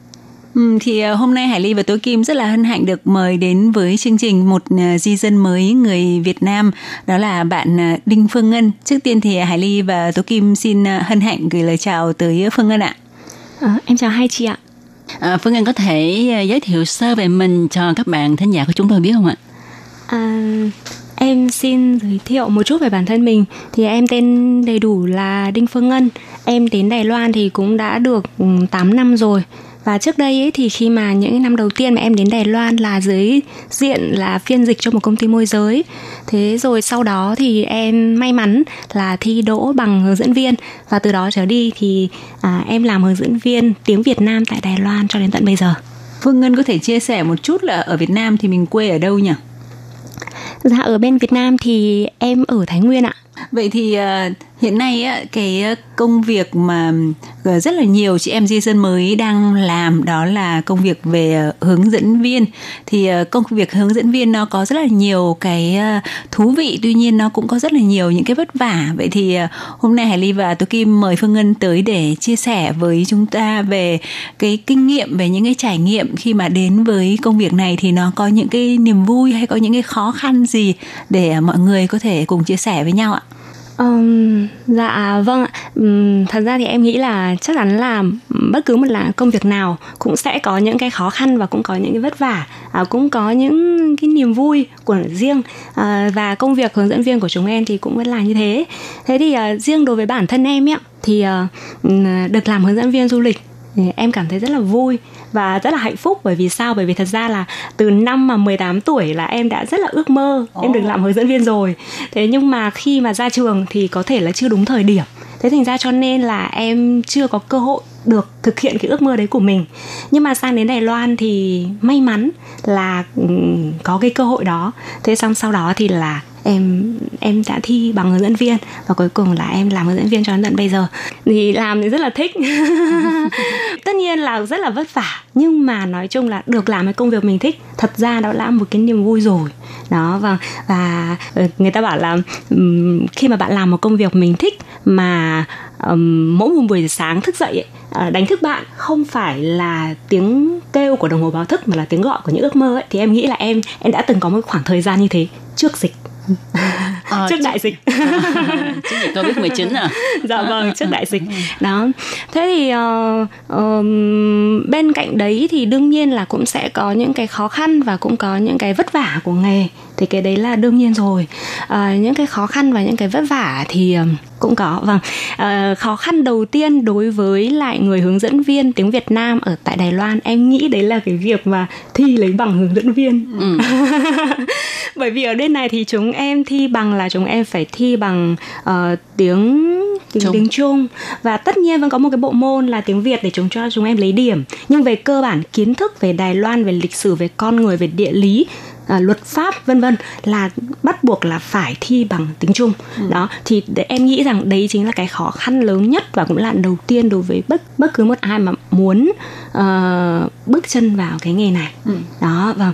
Ừ, thì ờ, hôm nay Hải Ly và Tố Kim rất là hân hạnh được mời đến với chương trình một ờ, di dân mới người Việt Nam đó là bạn ờ, Đinh Phương Ngân. Trước tiên thì Hải Ly và Tố Kim xin hân hạnh gửi lời chào tới Phương Ngân ạ. À, em chào hai chị ạ. À, Phương Ngân có thể giới thiệu sơ về mình cho các bạn thính giả của chúng tôi biết không ạ? À, em xin giới thiệu một chút về bản thân mình. Thì em tên đầy đủ là Đinh Phương Ngân. Em đến Đài Loan thì cũng đã được 8 năm rồi và trước đây ấy, thì khi mà những năm đầu tiên mà em đến Đài Loan là dưới diện là phiên dịch cho một công ty môi giới thế rồi sau đó thì em may mắn là thi đỗ bằng hướng dẫn viên và từ đó trở đi thì à, em làm hướng dẫn viên tiếng Việt Nam tại Đài Loan cho đến tận bây giờ Phương Ngân có thể chia sẻ một chút là ở Việt Nam thì mình quê ở đâu nhỉ? Dạ ở bên Việt Nam thì em ở Thái Nguyên ạ. Vậy thì uh, hiện nay á, cái ờ, công việc mà ờ, rất là nhiều chị em di dân mới đang làm đó là công việc về ờ, hướng dẫn viên. Thì công việc hướng dẫn viên nó có rất là nhiều cái thú vị tuy nhiên nó cũng có rất là nhiều những cái vất vả. Vậy thì hôm nay Hải Ly và tôi Kim mời Phương Ngân tới để chia sẻ với chúng ta về cái kinh nghiệm về những cái trải nghiệm khi mà đến với công việc này. Thì nó có những cái niềm vui hay có những cái khó khăn gì để mọi người có thể cùng chia sẻ với nhau ạ? Um, dạ vâng ạ. Um, thật ra thì em nghĩ là chắc chắn là bất cứ một là công việc nào cũng sẽ có những cái khó khăn và cũng có những cái vất vả, à, cũng có những cái niềm vui của riêng à, và công việc hướng dẫn viên của chúng em thì cũng vẫn là như thế. Thế thì à, riêng đối với bản thân em ấy thì à, được làm hướng dẫn viên du lịch em cảm thấy rất là vui và rất là hạnh phúc. Bởi vì sao? Bởi vì thật ra là từ năm mà 18 tuổi là em đã rất là ước mơ. Oh. em được làm hướng dẫn viên rồi. Thế nhưng mà khi mà ra trường thì có thể là chưa đúng thời điểm. Thế thành ra cho nên là em chưa có cơ hội được thực hiện cái ước mơ đấy của mình. Nhưng mà sang đến Đài Loan thì may mắn là có cái cơ hội đó. Thế xong sau đó thì là em em đã thi bằng hướng dẫn viên và cuối cùng là em làm hướng dẫn viên cho đến tận bây giờ. Thì làm thì rất là thích. Tất nhiên là rất là vất vả nhưng mà nói chung là được làm cái công việc mình thích thật ra đó là một cái niềm vui rồi. Đó vâng, và và người ta bảo là khi mà bạn làm một công việc mình thích mà um, mỗi một buổi sáng thức dậy ấy, ờ, đánh thức bạn không phải là tiếng kêu của đồng hồ báo thức mà là tiếng gọi của những ước mơ ấy thì em nghĩ là em em đã từng có một khoảng thời gian như thế trước dịch à, trước đại dịch. Trước dịch covid 19 à? Dạ vâng trước đại dịch. Đó. Thế thì uh, uh, bên cạnh đấy thì đương nhiên là cũng sẽ có những cái khó khăn và cũng có những cái vất vả của nghề thì cái đấy là đương nhiên rồi. Uh, những cái khó khăn và những cái vất vả thì cũng có. Vâng uh, khó khăn đầu tiên đối với lại người hướng dẫn viên tiếng Việt Nam ở tại Đài Loan em nghĩ đấy là cái việc mà thi lấy bằng hướng dẫn viên. Ừ. bởi vì ở bên này thì chúng em thi bằng là chúng em phải thi bằng uh, tiếng tiếng Trung. tiếng Trung. Và tất nhiên vẫn có một cái bộ môn là tiếng Việt để chúng cho chúng em lấy điểm. Nhưng về cơ bản kiến thức về Đài Loan về lịch sử về con người về địa lý à, luật pháp vân vân là bắt buộc là phải thi bằng tiếng Trung ừ. đó thì để em nghĩ rằng đấy chính là cái khó khăn lớn nhất và cũng là đầu tiên đối với bất bất cứ một ai mà muốn uh, bước chân vào cái nghề này ừ. đó và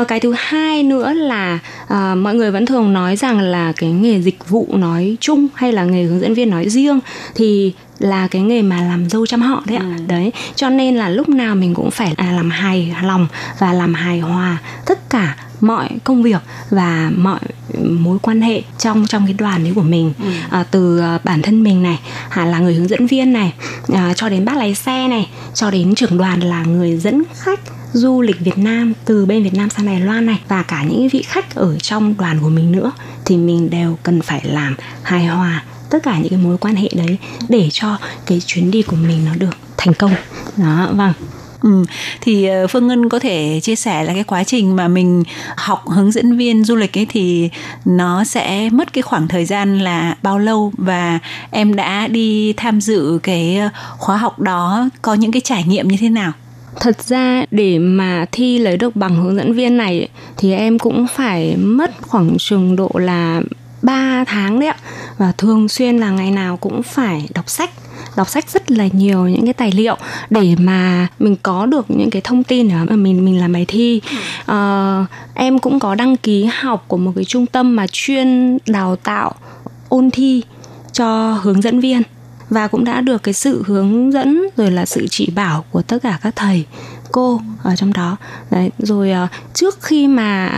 uh, cái thứ hai nữa là uh, mọi người vẫn thường nói rằng là cái nghề dịch vụ nói chung hay là nghề hướng dẫn viên nói riêng thì là cái nghề mà làm dâu chăm họ đấy ạ ừ. đấy cho nên là lúc nào mình cũng phải à, làm hài lòng và làm hài hòa tất cả mọi công việc và mọi mối quan hệ trong trong cái đoàn đấy của mình ừ. à, từ à, bản thân mình này à, là người hướng dẫn viên này à, cho đến bác lái xe này cho đến trưởng đoàn là người dẫn khách du lịch Việt Nam từ bên Việt Nam sang Đài Loan này và cả những vị khách ở trong đoàn của mình nữa thì mình đều cần phải làm hài hòa tất cả những cái mối quan hệ đấy để cho cái chuyến đi của mình nó được thành công đó vâng Ừ, thì ờ, Phương Ngân có thể chia sẻ là cái quá trình mà mình học hướng dẫn viên du lịch ấy thì nó sẽ mất cái khoảng thời gian là bao lâu và em đã đi tham dự cái khóa học đó có những cái trải nghiệm như thế nào? Thật ra để mà thi lấy được bằng hướng dẫn viên này thì em cũng phải mất khoảng chừng độ là 3 tháng đấy ạ. Và thường xuyên là ngày nào cũng phải đọc sách đọc sách rất là nhiều những cái tài liệu để mà mình có được những cái thông tin để mà mình mình làm bài thi. À, em cũng có đăng ký học của một cái trung tâm mà chuyên đào tạo ôn thi cho hướng dẫn viên và cũng đã được cái sự hướng dẫn rồi là sự chỉ bảo của tất cả các thầy cô ở trong đó. Đấy, rồi uh, trước khi mà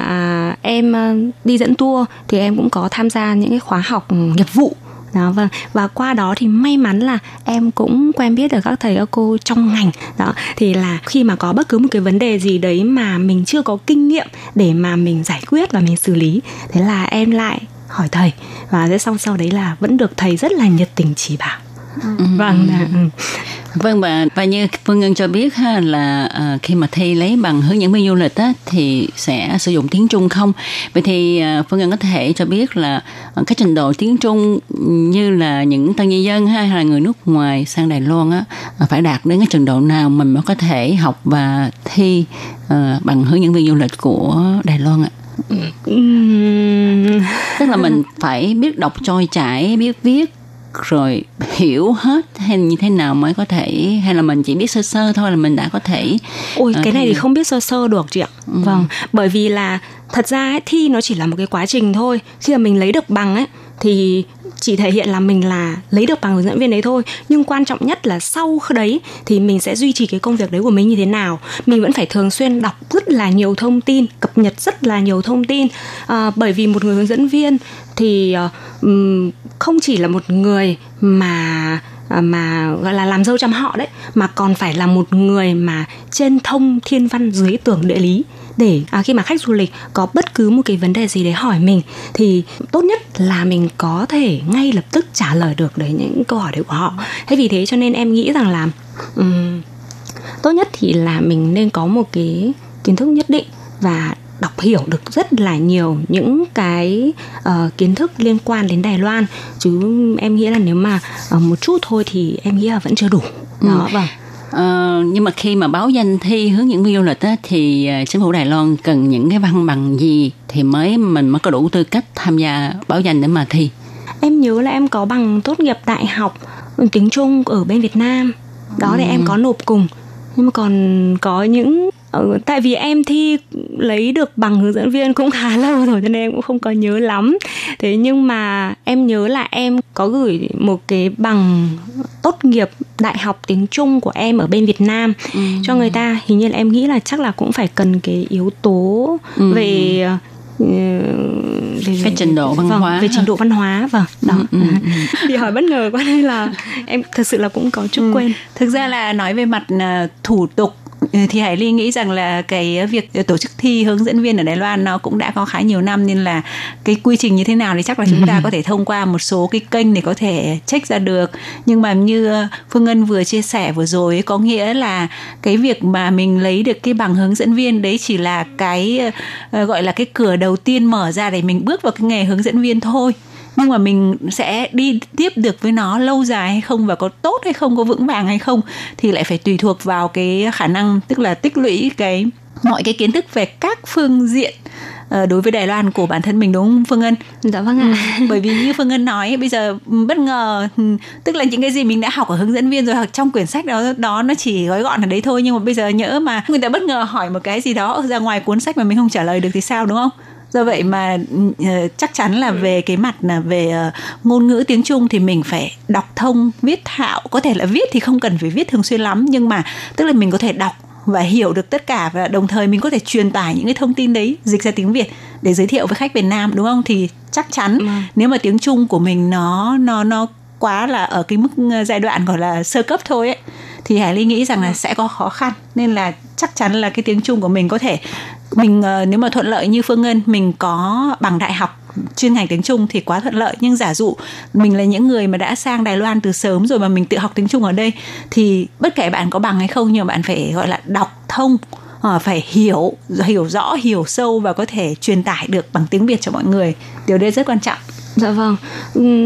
uh, em uh, đi dẫn tour thì em cũng có tham gia những cái khóa học nghiệp vụ. Đó vâng và qua đó thì may mắn là em cũng quen biết được các thầy các cô trong ngành. Đó thì là khi mà có bất cứ một cái vấn đề gì đấy mà mình chưa có kinh nghiệm để mà mình giải quyết và mình xử lý thế là em lại hỏi thầy. Và sau sau đấy là vẫn được thầy rất là nhiệt tình chỉ bảo vâng ừ. Vâng và và như Phương Ngân cho biết ha là uh, khi mà thi lấy bằng hướng dẫn viên du lịch á thì sẽ sử dụng tiếng Trung không? Vậy thì uh, Phương Ngân có thể cho biết là uh, cái trình độ tiếng Trung như là những tân nhân dân ha, hay là người nước ngoài sang Đài Loan á uh, phải đạt đến cái trình độ nào mình mới có thể học và thi uh, bằng hướng dẫn viên du lịch của Đài Loan ạ? Tức là mình phải biết đọc trôi chảy, biết viết rồi hiểu hết hay như thế nào mới có thể hay là mình chỉ biết sơ sơ thôi là mình đã có thể ôi uh, cái này thì không biết sơ sơ được chị ạ ừ. vâng bởi vì là thật ra ấy, thi nó chỉ là một cái quá trình thôi khi mà mình lấy được bằng ấy thì chỉ thể hiện là mình là lấy được bằng hướng dẫn viên đấy thôi. Nhưng quan trọng nhất là sau đấy thì mình sẽ duy trì cái công việc đấy của mình như thế nào. Mình vẫn phải thường xuyên đọc rất là nhiều thông tin cập nhật rất là nhiều thông tin. À, bởi vì một người hướng dẫn viên thì uh, không chỉ là một người mà Ờ, mà gọi là làm dâu chăm họ đấy mà còn phải là một người mà trên thông thiên văn dưới tưởng địa lý để à, khi mà khách du lịch có bất cứ một cái vấn đề gì đấy hỏi mình thì tốt nhất là mình có thể ngay lập tức trả lời được đấy những câu hỏi đấy của họ. Thế vì thế cho nên em nghĩ rằng là um, tốt nhất thì là mình nên có một cái kiến thức nhất định và đọc hiểu được rất là nhiều những cái uh, kiến thức liên quan đến Đài Loan. Chứ em nghĩ là nếu mà uh, một chút thôi thì em nghĩ là vẫn chưa đủ. Đó ừ. vâng. Uh, nhưng mà khi mà báo danh thi hướng dẫn viên du lịch á, thì uh, chính phủ Đài Loan cần những cái văn bằng gì thì mới mình mới có đủ tư cách tham gia báo danh để mà thi? Em nhớ là em có bằng tốt nghiệp đại học tiếng Trung ở bên Việt Nam. Đó ừ. thì em có nộp cùng. Nhưng mà còn có những ừ, tại vì em thi lấy được bằng hướng dẫn viên cũng khá lâu rồi cho nên em cũng không có nhớ lắm thế nhưng mà em nhớ là em có gửi một cái bằng tốt nghiệp đại học tiếng Trung của em ở bên Việt Nam ừ. cho người ta hình như là em nghĩ là chắc là cũng phải cần cái yếu tố ừ. về về, cái trình độ văn vâng, hóa về trình độ văn hóa vâng đó ừ, ừ, ừ. đi hỏi bất ngờ quá nên là em thật sự là cũng có chút ừ. quên thực ra là nói về mặt uh, thủ tục Ừ, thì Hải Ly nghĩ rằng là cái việc tổ chức thi hướng dẫn viên ở Đài Loan nó cũng đã có khá nhiều năm nên là cái quy trình như thế nào thì chắc là chúng ta có thể thông qua một số cái kênh để có thể check ra được. Nhưng mà như Phương Ngân vừa chia sẻ vừa rồi có nghĩa là cái việc mà mình lấy được cái bằng hướng dẫn viên đấy chỉ là cái uh, gọi là cái cửa đầu tiên mở ra để mình bước vào cái nghề hướng dẫn viên thôi nhưng mà mình sẽ đi tiếp được với nó lâu dài hay không và có tốt hay không có vững vàng hay không thì lại phải tùy thuộc vào cái khả năng tức là tích lũy cái mọi cái kiến thức về các phương diện ờ, đối với Đài Loan của bản thân mình đúng không Phương Ngân? Dạ vâng ạ. Ừ, bởi vì như Phương Ngân nói bây giờ bất ngờ ừ, tức là những cái gì mình đã học ở hướng dẫn viên rồi hoặc trong quyển sách đó đó nó chỉ gói gọn ở đấy thôi nhưng mà bây giờ nhỡ mà người ta bất ngờ hỏi một cái gì đó ra ngoài cuốn sách mà mình không trả lời được thì sao đúng không? Do vậy mà uh, chắc chắn là về cái mặt là về uh, ngôn ngữ tiếng Trung thì mình phải đọc thông viết thạo. Có thể là viết thì không cần phải viết thường xuyên lắm nhưng mà tức là mình có thể đọc và hiểu được tất cả và đồng thời mình có thể truyền tải những cái thông tin đấy dịch ra tiếng Việt để giới thiệu với khách Việt Nam đúng không? Thì chắc chắn ừ. nếu mà tiếng Trung của mình nó nó nó quá là ở cái mức giai đoạn gọi là sơ cấp thôi ấy thì Hải Ly nghĩ rằng là sẽ có khó khăn nên là chắc chắn là cái tiếng Trung của mình có thể mình ờ, nếu mà thuận lợi như Phương Ngân mình có bằng đại học chuyên ngành tiếng Trung thì quá thuận lợi. Nhưng giả dụ mình là những người mà đã sang Đài Loan từ sớm rồi mà mình tự học tiếng Trung ở đây thì bất kể bạn có bằng hay không nhưng mà bạn phải gọi là đọc thông ờ, phải hiểu hiểu rõ hiểu sâu và có thể truyền tải được bằng tiếng Việt cho mọi người. Điều đấy rất quan trọng. Dạ vâng,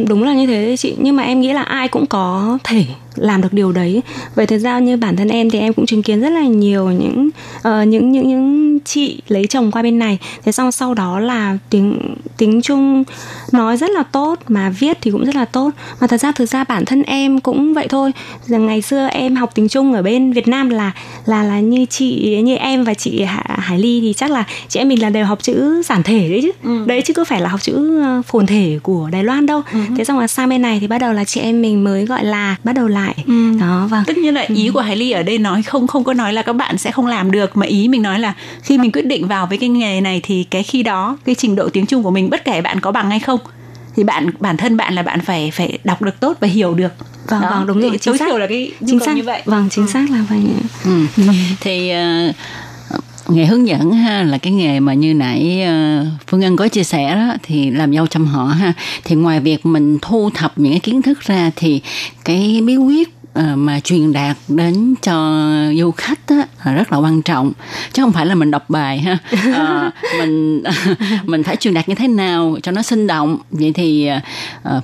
đúng là như thế chị. Nhưng mà em nghĩ là ai cũng có thể làm được điều đấy. Vậy thực ra như bản thân em thì em cũng chứng kiến rất là nhiều những ờ, những những những chị lấy chồng qua bên này. Thế xong sau đó là tiếng tiếng Trung nói rất là tốt mà viết thì cũng rất là tốt. Mà thật ra thực ra bản thân em cũng vậy thôi. Rằng Ngày xưa em học tiếng Trung ở bên Việt Nam là là là như chị như em và chị Hải Ly thì chắc là chị em mình là đều học chữ giản thể đấy chứ. Đấy chứ có phải là học chữ ờ, phồn thể của Đài Loan đâu. Thế xong là sang bên này thì bắt đầu là chị em mình mới gọi là bắt đầu lại. Đó vâng. Tất nhiên là ý của Hải Ly ở đây nói không không có nói là các bạn sẽ không làm được mà ý mình nói là khi mình quyết định vào với cái nghề này thì cái khi đó cái trình độ tiếng Trung của mình bất kể bạn có bằng hay không thì bạn bản thân bạn là bạn phải phải đọc được tốt và hiểu được. Vâng Đó, vâng đúng rồi chính tối xác. thiểu là cái chính xác. như vậy. Vâng chính xác là vậy Ừ. Thì ờ, nghề hướng dẫn ha là cái nghề mà như nãy ờ, Phương Ngân có chia sẻ đó thì làm dâu trăm họ ha. Thì ngoài việc mình thu thập những cái kiến thức ra thì cái bí quyết ờ, mà truyền đạt đến cho du khách á, là rất là quan trọng. Chứ không phải là mình đọc bài ha. Ờ, mình mình phải truyền đạt như thế nào cho nó sinh động. Vậy thì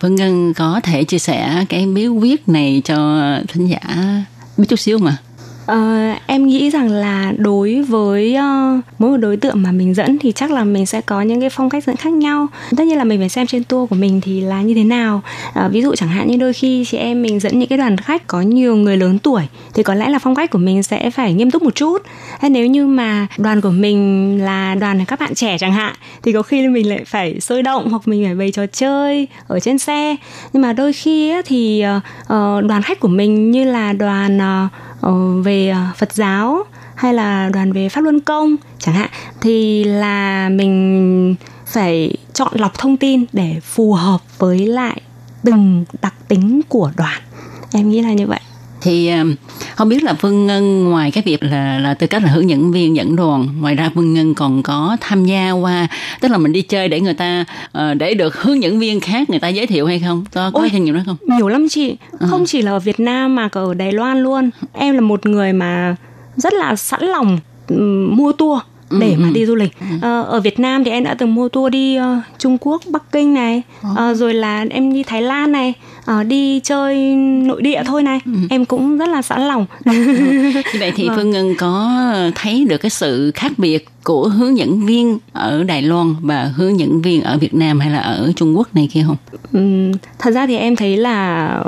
Phương Ngân có thể chia sẻ cái bí quyết này cho thính giả biết chút xíu mà Uh, em nghĩ rằng là đối với uh, mỗi một đối tượng mà mình dẫn thì chắc là mình sẽ có những cái phong cách dẫn khác nhau. Tất nhiên là mình phải xem trên tour của mình thì là như thế nào. Uh, ví dụ chẳng hạn như đôi khi chị em mình dẫn những cái đoàn khách có nhiều người lớn tuổi thì có lẽ là phong cách của mình sẽ phải nghiêm túc một chút. Hay nếu như mà đoàn của mình là đoàn các bạn trẻ chẳng hạn thì có khi mình lại phải sôi động hoặc mình phải bày trò chơi ở trên xe. Nhưng mà đôi khi ấy, thì uh, đoàn khách của mình như là đoàn uh, Ờ, về ờ, Phật giáo hay là đoàn về Pháp Luân Công chẳng hạn, thì là mình phải chọn lọc thông tin để phù hợp với lại từng đặc tính của đoàn. Em nghĩ là như vậy thì um, không biết là Phương Ngân ngoài cái việc là là tư cách là hướng dẫn viên dẫn đoàn ngoài ra Phương Ngân còn có tham gia qua tức là mình đi chơi để người ta ờ, để được hướng dẫn viên khác người ta giới thiệu hay không? Có có Ôi. kinh nghiệm đó không? nhiều lắm chị. Không chỉ là ở Việt Nam mà cả ở Đài Loan luôn. Em là một người mà rất là sẵn lòng mua tour để mà đi du lịch. Ờ, ở Việt Nam thì em đã từng mua tour đi ờ, Trung Quốc Bắc Kinh này Ờ, rồi là em đi Thái Lan này ờ, đi chơi nội địa thôi này. Em cũng rất là sẵn lòng. Như vậy thì Phương Ngân có thấy được cái sự khác biệt của hướng dẫn viên ở Đài Loan và hướng dẫn viên ở Việt Nam hay là ở Trung Quốc này kia không? Ừm, thật ra thì em thấy là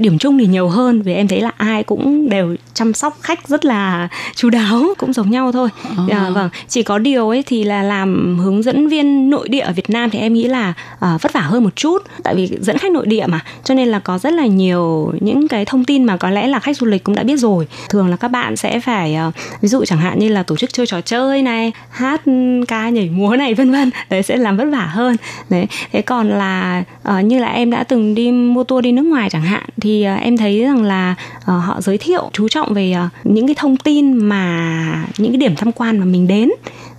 điểm chung thì nhiều hơn vì em thấy là ai cũng đều chăm sóc khách rất là chú đáo cũng giống nhau thôi. À, vâng. Chỉ có điều ấy thì là làm hướng dẫn viên nội địa ở Việt Nam thì em nghĩ là à, vất vả hơn một chút tại vì dẫn khách nội địa mà. Cho nên là có rất là nhiều những cái thông tin mà có lẽ là khách du lịch cũng đã biết rồi. Thường là các bạn sẽ phải à, ví dụ chẳng hạn như là tổ chức chơi trò chơi này hát ca nhảy múa này vân vân. Đấy sẽ làm vất vả hơn. Đấy thế còn là uh, như là em đã từng đi mua tour đi nước ngoài chẳng hạn thì uh, em thấy rằng là uh, họ giới thiệu chú trọng về uh, những cái thông tin mà những cái điểm tham quan mà mình đến.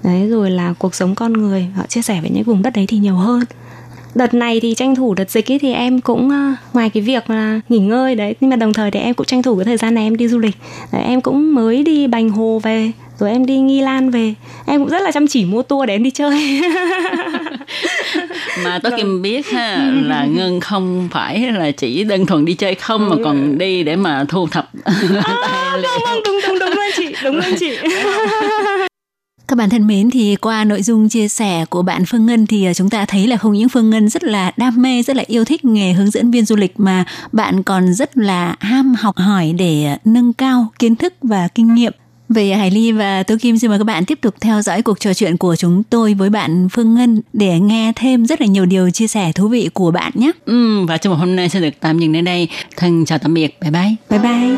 Đấy rồi là cuộc sống con người họ chia sẻ về những vùng đất đấy thì nhiều hơn. Đợt này thì tranh thủ đợt dịch ấy thì em cũng uh, ngoài cái việc là nghỉ ngơi đấy nhưng mà đồng thời thì em cũng tranh thủ cái thời gian này em đi du lịch. Đấy, em cũng mới đi bành hồ về rồi em đi nghi lan về. Em cũng rất là chăm chỉ mua tour để em đi chơi. Mà tôi kim biết ha là ngân không phải là chỉ đơn thuần đi chơi không mà còn đi để mà thu thập. Tài liệu vâng đúng đúng đúng luôn chị đúng luôn chị. Các bạn thân mến thì qua nội dung chia sẻ của bạn Phương Ngân thì à, chúng ta thấy là không những Phương Ngân rất là đam mê, rất là yêu thích nghề hướng dẫn viên du lịch mà bạn còn rất là ham học hỏi để à, nâng cao kiến thức và kinh nghiệm. Vậy Hải Ly và Tô Kim xin mời các bạn tiếp tục theo dõi cuộc trò chuyện của chúng tôi với bạn Phương Ngân để nghe thêm rất là nhiều điều chia sẻ thú vị của bạn nhé. ừ, và trong một hôm nay sẽ được tạm dừng đến đây thân chào tạm biệt bye bye Bye bye.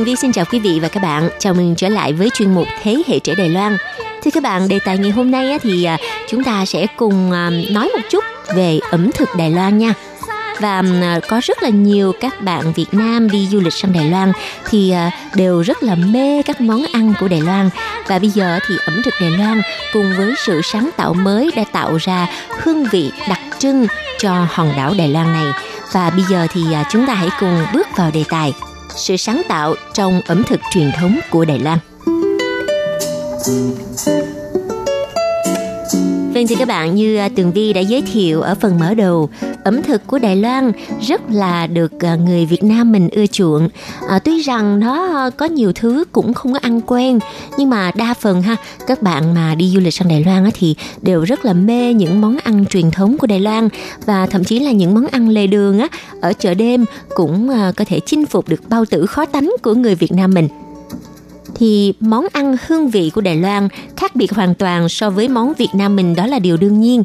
Tường Vi xin chào quý vị và các bạn. Chào mừng trở lại với chuyên mục Thế hệ trẻ Đài Loan. Thưa các bạn, đề tài ngày hôm nay thì à, chúng ta sẽ cùng à, nói một chút về ẩm thực Đài Loan nha. Và à, có rất là nhiều các bạn Việt Nam đi du lịch sang Đài Loan thì đều rất là mê các món ăn của Đài Loan. Và bây giờ thì ẩm thực Đài Loan cùng với sự sáng tạo mới đã tạo ra hương vị đặc trưng cho hòn đảo Đài Loan này. Và bây giờ thì chúng ta hãy cùng bước vào đề tài sự sáng tạo trong ẩm thực truyền thống của Đài Loan. Vâng thưa các bạn, như à, Tường Vi đã giới thiệu ở phần mở đầu, ẩm thực của Đài Loan rất là được à, người Việt Nam mình ưa chuộng. À, tuy rằng nó có nhiều thứ cũng không có ăn quen, nhưng mà đa phần ha, các bạn mà đi du lịch sang Đài Loan á, thì đều rất là mê những món ăn truyền thống của Đài Loan và thậm chí là những món ăn lề đường á ở chợ đêm cũng à, có thể chinh phục được bao tử khó tánh của người Việt Nam mình thì món ăn hương vị của Đài Loan khác biệt hoàn toàn so với món Việt Nam mình đó là điều đương nhiên.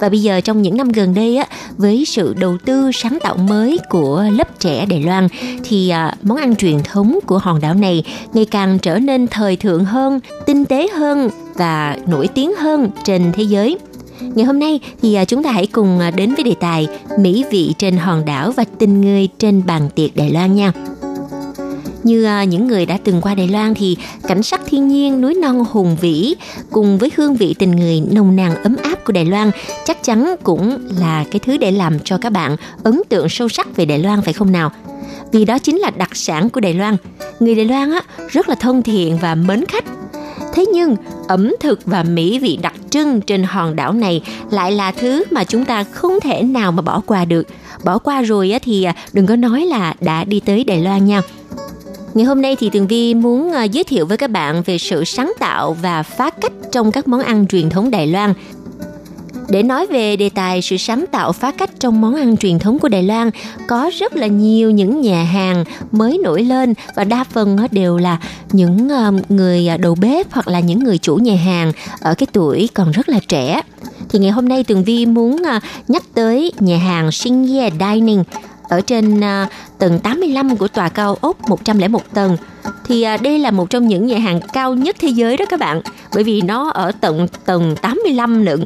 Và bây giờ trong những năm gần đây á, với sự đầu tư sáng tạo mới của lớp trẻ Đài Loan thì à, món ăn truyền thống của hòn đảo này ngày càng trở nên thời thượng hơn, tinh tế hơn và nổi tiếng hơn trên thế giới. Ngày hôm nay thì à, chúng ta hãy cùng à, đến với đề tài mỹ vị trên hòn đảo và tình người trên bàn tiệc Đài Loan nha. Như à, những người đã từng qua Đài Loan thì cảnh sắc thiên nhiên, núi non hùng vĩ cùng với hương vị tình người nồng nàn ấm áp của Đài Loan chắc chắn cũng là cái thứ để làm cho các bạn ấn tượng sâu sắc về Đài Loan, phải không nào? Vì đó chính là đặc sản của Đài Loan. Người Đài Loan á, rất là thân thiện và mến khách. Thế nhưng, ẩm thực và mỹ vị đặc trưng trên hòn đảo này lại là thứ mà chúng ta không thể nào mà bỏ qua được. Bỏ qua rồi thì à, đừng có nói là đã đi tới Đài Loan nha. Ngày hôm nay thì Tường Vi muốn à, giới thiệu với các bạn về sự sáng tạo và phá cách trong các món ăn truyền thống Đài Loan. Để nói về đề tài sự sáng tạo phá cách trong món ăn truyền thống của Đài Loan, có rất là nhiều những nhà hàng mới nổi lên và đa phần đều là những à, người à, đầu bếp hoặc là những người chủ nhà hàng ở cái tuổi còn rất là trẻ. Thì ngày hôm nay Tường Vi muốn nhắc tới nhà hàng Xinye Dining ở trên à, tầng 85 của tòa cao ốc 101 tầng. Thì à, đây là một trong những nhà hàng cao nhất thế giới đó các bạn, bởi vì nó ở tận tầng 85 lận.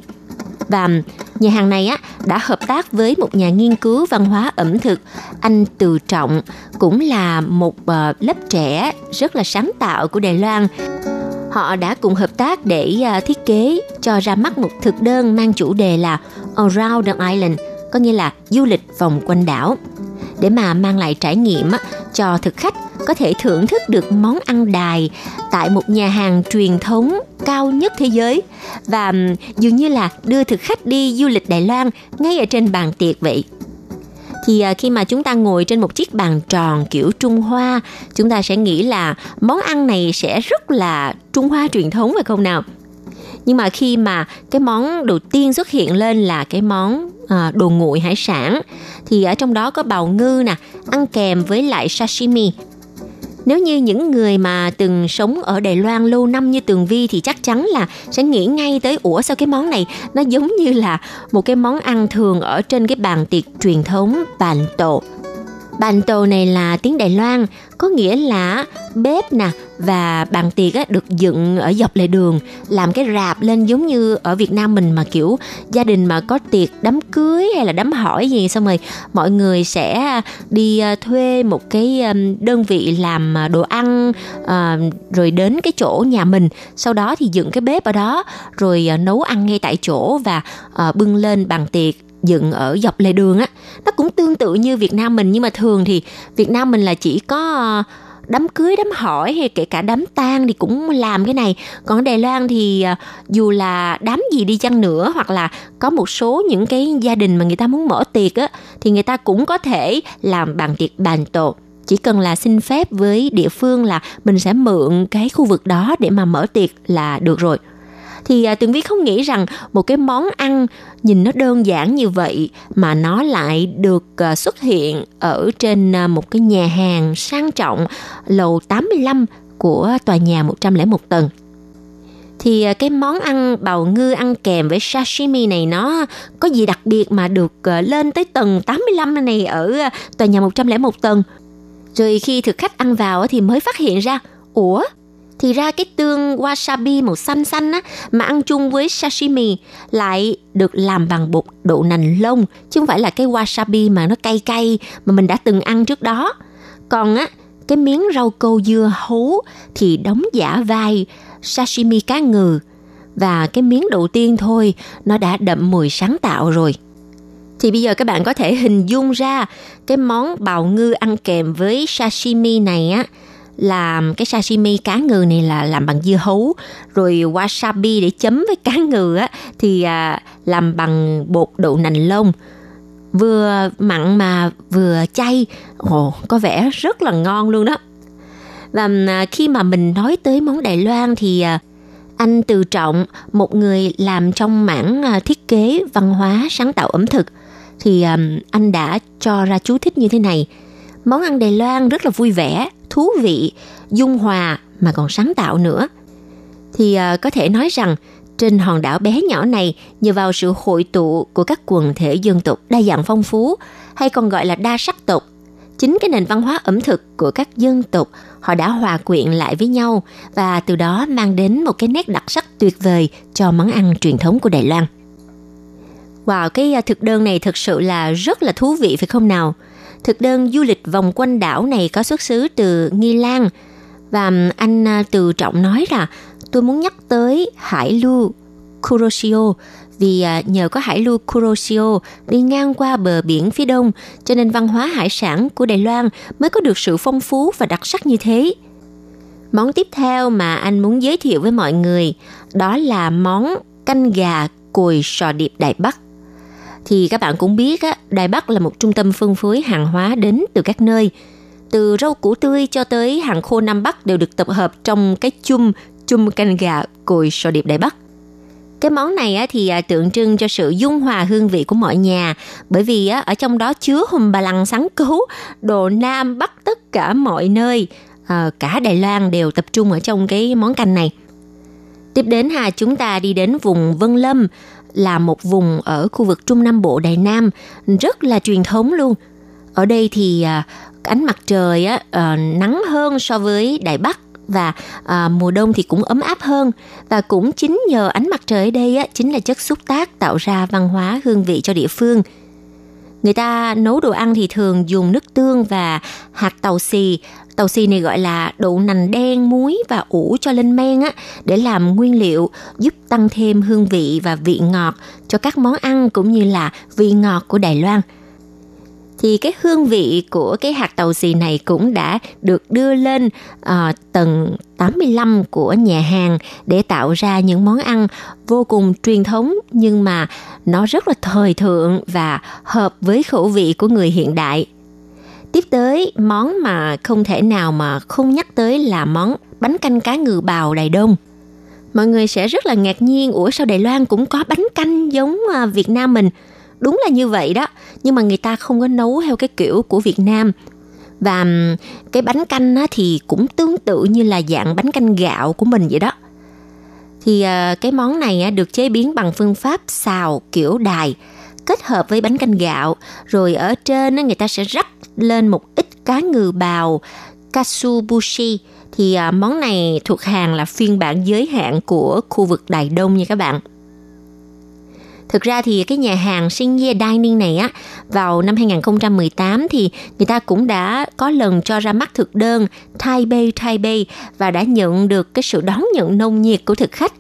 Và nhà hàng này á đã hợp tác với một nhà nghiên cứu văn hóa ẩm thực anh Từ Trọng cũng là một à, lớp trẻ rất là sáng tạo của Đài Loan. Họ đã cùng hợp tác để thiết kế cho ra mắt một thực đơn mang chủ đề là Around the Island, có nghĩa là du lịch vòng quanh đảo. Để mà mang lại trải nghiệm cho thực khách có thể thưởng thức được món ăn đài tại một nhà hàng truyền thống cao nhất thế giới. Và dường như là đưa thực khách đi du lịch Đài Loan ngay ở trên bàn tiệc vậy. Thì à, khi mà chúng ta ngồi trên một chiếc bàn tròn kiểu Trung Hoa, chúng ta sẽ nghĩ là món ăn này sẽ rất là Trung Hoa truyền thống phải không nào? Nhưng mà khi mà cái món đầu tiên xuất hiện lên là cái món à, đồ nguội hải sản thì ở trong đó có bào ngư nè, ăn kèm với lại sashimi. Nếu như những người mà từng sống ở Đài Loan lâu năm như Tường Vi thì chắc chắn là sẽ nghĩ ngay tới ủa sao cái món này nó giống như là một cái món ăn thường ở trên cái bàn tiệc truyền thống bàn tổ. Bàn tàu này là tiếng Đài Loan, có nghĩa là bếp nè và bàn tiệc á, được dựng ở dọc lề đường, làm cái rạp lên giống như ở Việt Nam mình mà kiểu gia đình mà có tiệc đám cưới hay là đám hỏi gì xong rồi mọi người sẽ à, đi à, thuê một cái à, đơn vị làm đồ ăn rồi đến cái chỗ nhà mình, sau đó thì dựng cái bếp ở đó rồi nấu ăn ngay tại chỗ và bưng lên bàn tiệc dựng ở dọc lề đường á, nó cũng tương tự như Việt Nam mình. Nhưng mà thường thì Việt Nam mình là chỉ có ờ, đám cưới, đám hỏi hay kể cả đám tang thì cũng làm cái này. Còn ở Đài Loan thì ờ, dù là đám gì đi chăng nữa hoặc là có một số những cái gia đình mà người ta muốn mở tiệc á, thì người ta cũng có thể làm bàn tiệc bàn tổ chỉ cần là xin phép với địa phương là mình sẽ mượn cái khu vực đó để mà mở tiệc là được rồi thì à, tường vi không nghĩ rằng một cái món ăn nhìn nó đơn giản như vậy mà nó lại được à, xuất hiện ở trên à, một cái nhà hàng sang trọng lầu 85 của tòa nhà 101 tầng thì à, cái món ăn bào ngư ăn kèm với sashimi này nó có gì đặc biệt mà được à, lên tới tầng 85 này ở à, tòa nhà 101 tầng. Rồi khi thực khách ăn vào thì mới phát hiện ra, ủa, thì ra cái tương wasabi màu xanh xanh á, mà ăn chung với sashimi lại được làm bằng bột đậu nành lông, chứ không phải là cái wasabi mà nó cay cay mà mình đã từng ăn trước đó. Còn á, cái miếng rau câu dưa hấu thì đóng giả vai sashimi cá ngừ và cái miếng đầu tiên thôi, nó đã đậm mùi sáng tạo rồi. Thì bây giờ các bạn có thể hình dung ra cái món bào ngư ăn kèm với sashimi này á làm cái sashimi cá ngừ này là làm bằng dưa hấu. Rồi wasabi để chấm với cá ngừ á thì à, làm bằng bột đậu nành lông. Vừa mặn mà vừa chay. Ồ có vẻ rất là ngon luôn đó. Và à, khi mà mình nói tới món Đài Loan thì à, anh Từ Trọng, một người làm trong mảng à, thiết kế văn hóa sáng tạo ẩm thực, thì à, anh đã cho ra chú thích như thế này. Món ăn Đài Loan rất là vui vẻ, thú vị, dung hòa mà còn sáng tạo nữa. Thì à, có thể nói rằng trên hòn đảo bé nhỏ này nhờ vào sự hội tụ của các quần thể dân tộc đa dạng phong phú hay còn gọi là đa sắc tộc chính cái nền văn hóa ẩm thực của các dân tộc họ đã hòa quyện lại với nhau và từ đó mang đến một cái nét đặc sắc tuyệt vời cho món ăn truyền thống của Đài Loan. Wow, cái à, thực đơn này thực sự là rất là thú vị phải không nào? Thực đơn du lịch vòng quanh đảo này có xuất xứ từ Nghi Lan và anh à, Từ Trọng nói là, tôi muốn nhắc tới hải lưu Kuroshio, vì à, nhờ có hải lưu Kuroshio đi ngang qua bờ biển phía đông, cho nên văn hóa hải sản của Đài Loan mới có được sự phong phú và đặc sắc như thế. Món tiếp theo mà anh muốn giới thiệu với mọi người đó là món canh gà cùi sò điệp Đài Bắc. Thì các bạn cũng biết á, Đài Bắc là một trung tâm phân phối hàng hóa đến từ các nơi. Từ rau củ tươi cho tới hàng khô Nam Bắc đều được tập hợp trong cái chum chum canh gà cùi sò điệp Đài Bắc. Cái món này á, thì à, tượng trưng cho sự dung hòa hương vị của mọi nhà bởi vì á, ở trong đó chứa hùm bà lằng sáng cứu đồ Nam Bắc tất cả mọi nơi à, cả Đài Loan đều tập trung ở trong cái món canh này. Tiếp đến ha chúng ta đi đến vùng Vân Lâm là một vùng ở khu vực Trung Nam Bộ Đài Nam rất là truyền thống luôn. Ở đây thì à, ánh mặt trời á, à, nắng hơn so với Đài Bắc và à, mùa đông thì cũng ấm áp hơn và cũng chính nhờ ánh mặt trời ở đây á, chính là chất xúc tác tạo ra văn hóa hương vị cho địa phương. Người ta nấu đồ ăn thì thường dùng nước tương và hạt tàu xì. Tàu xì này gọi là đậu nành đen, muối và ủ cho lên men á, để làm nguyên liệu giúp tăng thêm hương vị và vị ngọt cho các món ăn cũng như là vị ngọt của Đài Loan thì cái hương vị của cái hạt tàu xì này cũng đã được đưa lên uh, tầng 85 của nhà hàng để tạo ra những món ăn vô cùng truyền thống nhưng mà nó rất là thời thượng và hợp với khẩu vị của người hiện đại. Tiếp tới món mà không thể nào mà không nhắc tới là món bánh canh cá ngừ bào Đài Đông. Mọi người sẽ rất là ngạc nhiên, ủa sao Đài Loan cũng có bánh canh giống à, Việt Nam mình? đúng là như vậy đó nhưng mà người ta không có nấu theo cái kiểu của Việt Nam và cái bánh canh thì cũng tương tự như là dạng bánh canh gạo của mình vậy đó thì à, cái món này được chế biến bằng phương pháp xào kiểu đài kết hợp với bánh canh gạo rồi ở trên người ta sẽ rắc lên một ít cá ngừ bào katsubushi thì à, món này thuộc hàng là phiên bản giới hạn của khu vực Đài Đông nha các bạn. Thực ra thì cái nhà hàng Shinye Dining này á vào năm 2018 thì người ta cũng đã có lần cho ra mắt thực đơn Taipei Taipei và đã nhận được cái sự đón nhận nồng nhiệt của thực khách.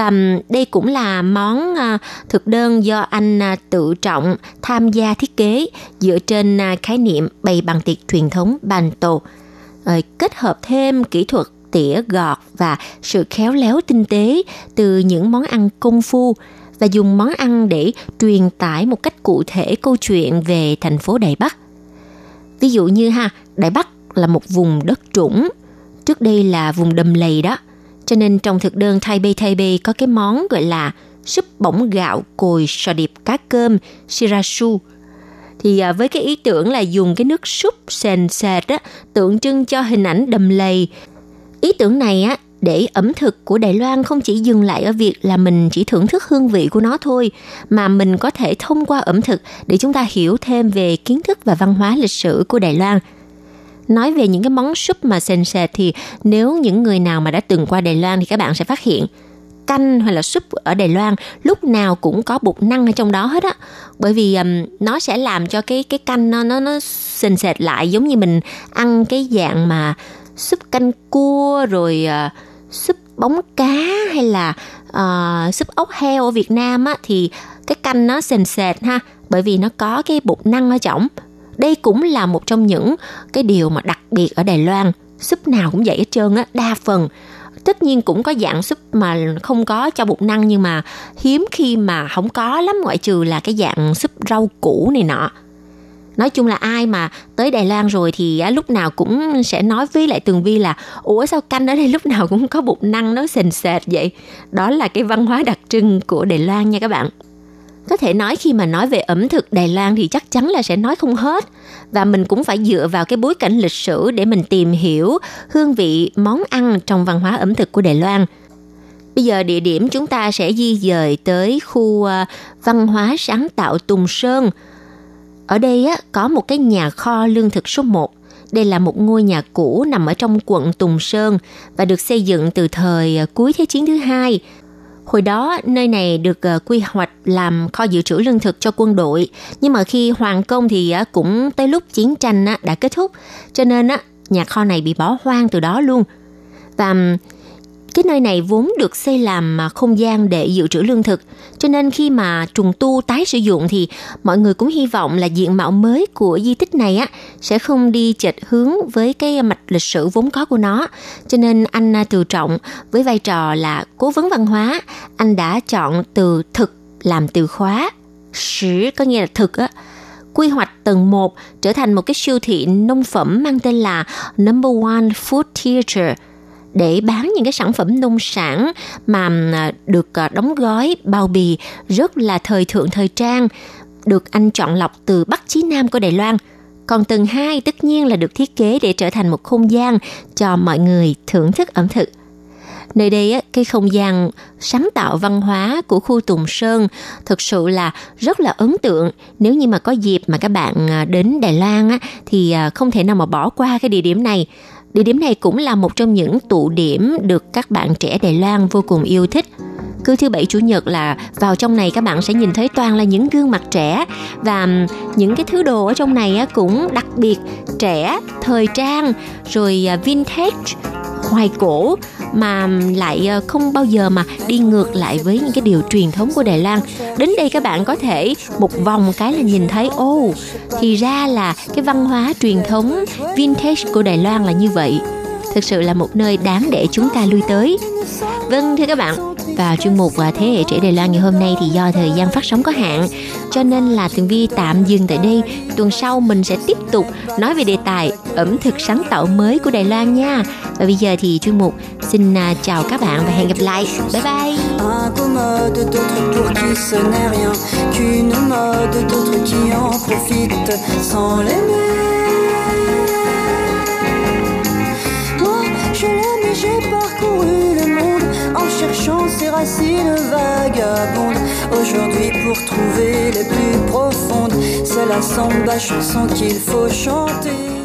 Và đây cũng là món à, thực đơn do anh à, tự trọng tham gia thiết kế dựa trên à, khái niệm bày bằng tiệc truyền thống bàn tổ ờ, kết hợp thêm kỹ thuật tỉa gọt và sự khéo léo tinh tế từ những món ăn công phu và dùng món ăn để truyền tải một cách cụ thể câu chuyện về thành phố Đài Bắc. Ví dụ như ha, Đài Bắc là một vùng đất trũng, trước đây là vùng đầm lầy đó. Cho nên trong thực đơn Taipei Taipei có cái món gọi là súp bỗng gạo cồi sò điệp cá cơm shirasu. Thì à, với cái ý tưởng là dùng cái nước súp sền sệt á, tượng trưng cho hình ảnh đầm lầy. Ý tưởng này á để ẩm thực của Đài Loan không chỉ dừng lại ở việc là mình chỉ thưởng thức hương vị của nó thôi, mà mình có thể thông qua ẩm thực để chúng ta hiểu thêm về kiến thức và văn hóa lịch sử của Đài Loan. Nói về những cái món súp mà sền sệt thì nếu những người nào mà đã từng qua Đài Loan thì các bạn sẽ phát hiện canh hay là súp ở Đài Loan lúc nào cũng có bột năng ở trong đó hết á. Bởi vì um, nó sẽ làm cho cái cái canh nó nó nó sền sệt lại giống như mình ăn cái dạng mà súp canh cua rồi uh, súp bóng cá hay là uh, súp ốc heo ở Việt Nam á, thì cái canh nó sền sệt ha bởi vì nó có cái bột năng ở trong đây cũng là một trong những cái điều mà đặc biệt ở Đài Loan. Súp nào cũng vậy hết trơn á, đa phần. Tất nhiên cũng có dạng súp mà không có cho bột năng, nhưng mà hiếm khi mà không có lắm, ngoại trừ là cái dạng súp rau củ này nọ. Nói chung là ai mà tới Đài Loan rồi thì à, lúc nào cũng sẽ nói với lại Tường Vi là, ủa, sao canh ở đây lúc nào cũng có bột năng, nó sền sệt vậy? Đó là cái văn hóa đặc trưng của Đài Loan nha các bạn có thể nói khi mà nói về ẩm thực Đài Loan thì chắc chắn là sẽ nói không hết và mình cũng phải dựa vào cái bối cảnh lịch sử để mình tìm hiểu hương vị món ăn trong văn hóa ẩm thực của Đài Loan. Bây giờ địa điểm chúng ta sẽ di dời tới khu ờ, văn hóa sáng tạo Tùng Sơn – ở đây á, có một cái nhà kho lương thực số 1. Đây là một ngôi nhà cũ nằm ở trong quận Tùng Sơn và được xây dựng từ thời ờ, cuối Thế chiến thứ hai. Hồi đó, nơi này được uh, quy hoạch làm kho dự trữ lương thực cho quân đội. Nhưng mà khi hoàn công thì uh, cũng tới lúc chiến tranh đã kết thúc. Cho nên nhà kho này bị bỏ hoang từ đó luôn. Và cái nơi này vốn được xây làm à, không gian để dự trữ lương thực, cho nên khi mà trùng tu tái sử dụng thì mọi người cũng hy vọng là diện mạo mới của di tích này á sẽ không đi chệch hướng với cái mạch lịch sử vốn có của nó. Cho nên anh à, Từ Trọng với vai trò là cố vấn văn hóa, anh đã chọn từ thực làm từ khóa. Sử có nghĩa là thực á quy hoạch tầng 1 trở thành một cái siêu thị nông phẩm mang tên là Number One Food Theater – để bán những cái sản phẩm nông sản mà à, được à, đóng gói, bao bì rất là thời thượng, thời trang, được anh chọn lọc từ Bắc chí Nam của Đài Loan. Còn tầng 2 tất nhiên là được thiết kế để trở thành một không gian cho mọi người thưởng thức ẩm thực. Nơi đây cái không gian sáng tạo văn hóa của khu Tùng Sơn thực sự là rất là ấn tượng. Nếu như mà có dịp mà các bạn à, đến Đài Loan thì không thể nào mà bỏ qua cái địa điểm này. Địa điểm này cũng là một trong những tụ điểm được các bạn trẻ Đài Loan vô cùng yêu thích. Cứ thứ bảy chủ nhật là vào trong này các bạn sẽ nhìn thấy toàn là những gương mặt trẻ và những cái thứ đồ ở trong này cũng đặc biệt trẻ, thời trang, rồi à, vintage, hoài cổ mà lại ờ, không bao giờ mà đi ngược lại với những cái điều truyền thống của Đài Loan. Đến đây các bạn có thể một vòng cái là nhìn thấy ô oh, thì ra là cái văn hóa truyền thống vintage của Đài Loan là như vậy. Thực sự là một nơi đáng để chúng ta lui tới. Vâng thưa các bạn, vào chuyên mục và thế hệ trẻ Đài Loan ngày hôm nay thì do thời gian phát sóng có hạn cho nên là Tường Vi tạm dừng tại đây. Tuần sau mình sẽ tiếp tục nói về đề tài ẩm thực sáng tạo mới của Đài Loan nha. Và bây giờ thì chuyên mục xin à, chào các bạn và hẹn gặp lại. Bye bye. Racines vagabondes Aujourd'hui, pour trouver les plus profondes, c'est la samba chanson qu'il faut chanter.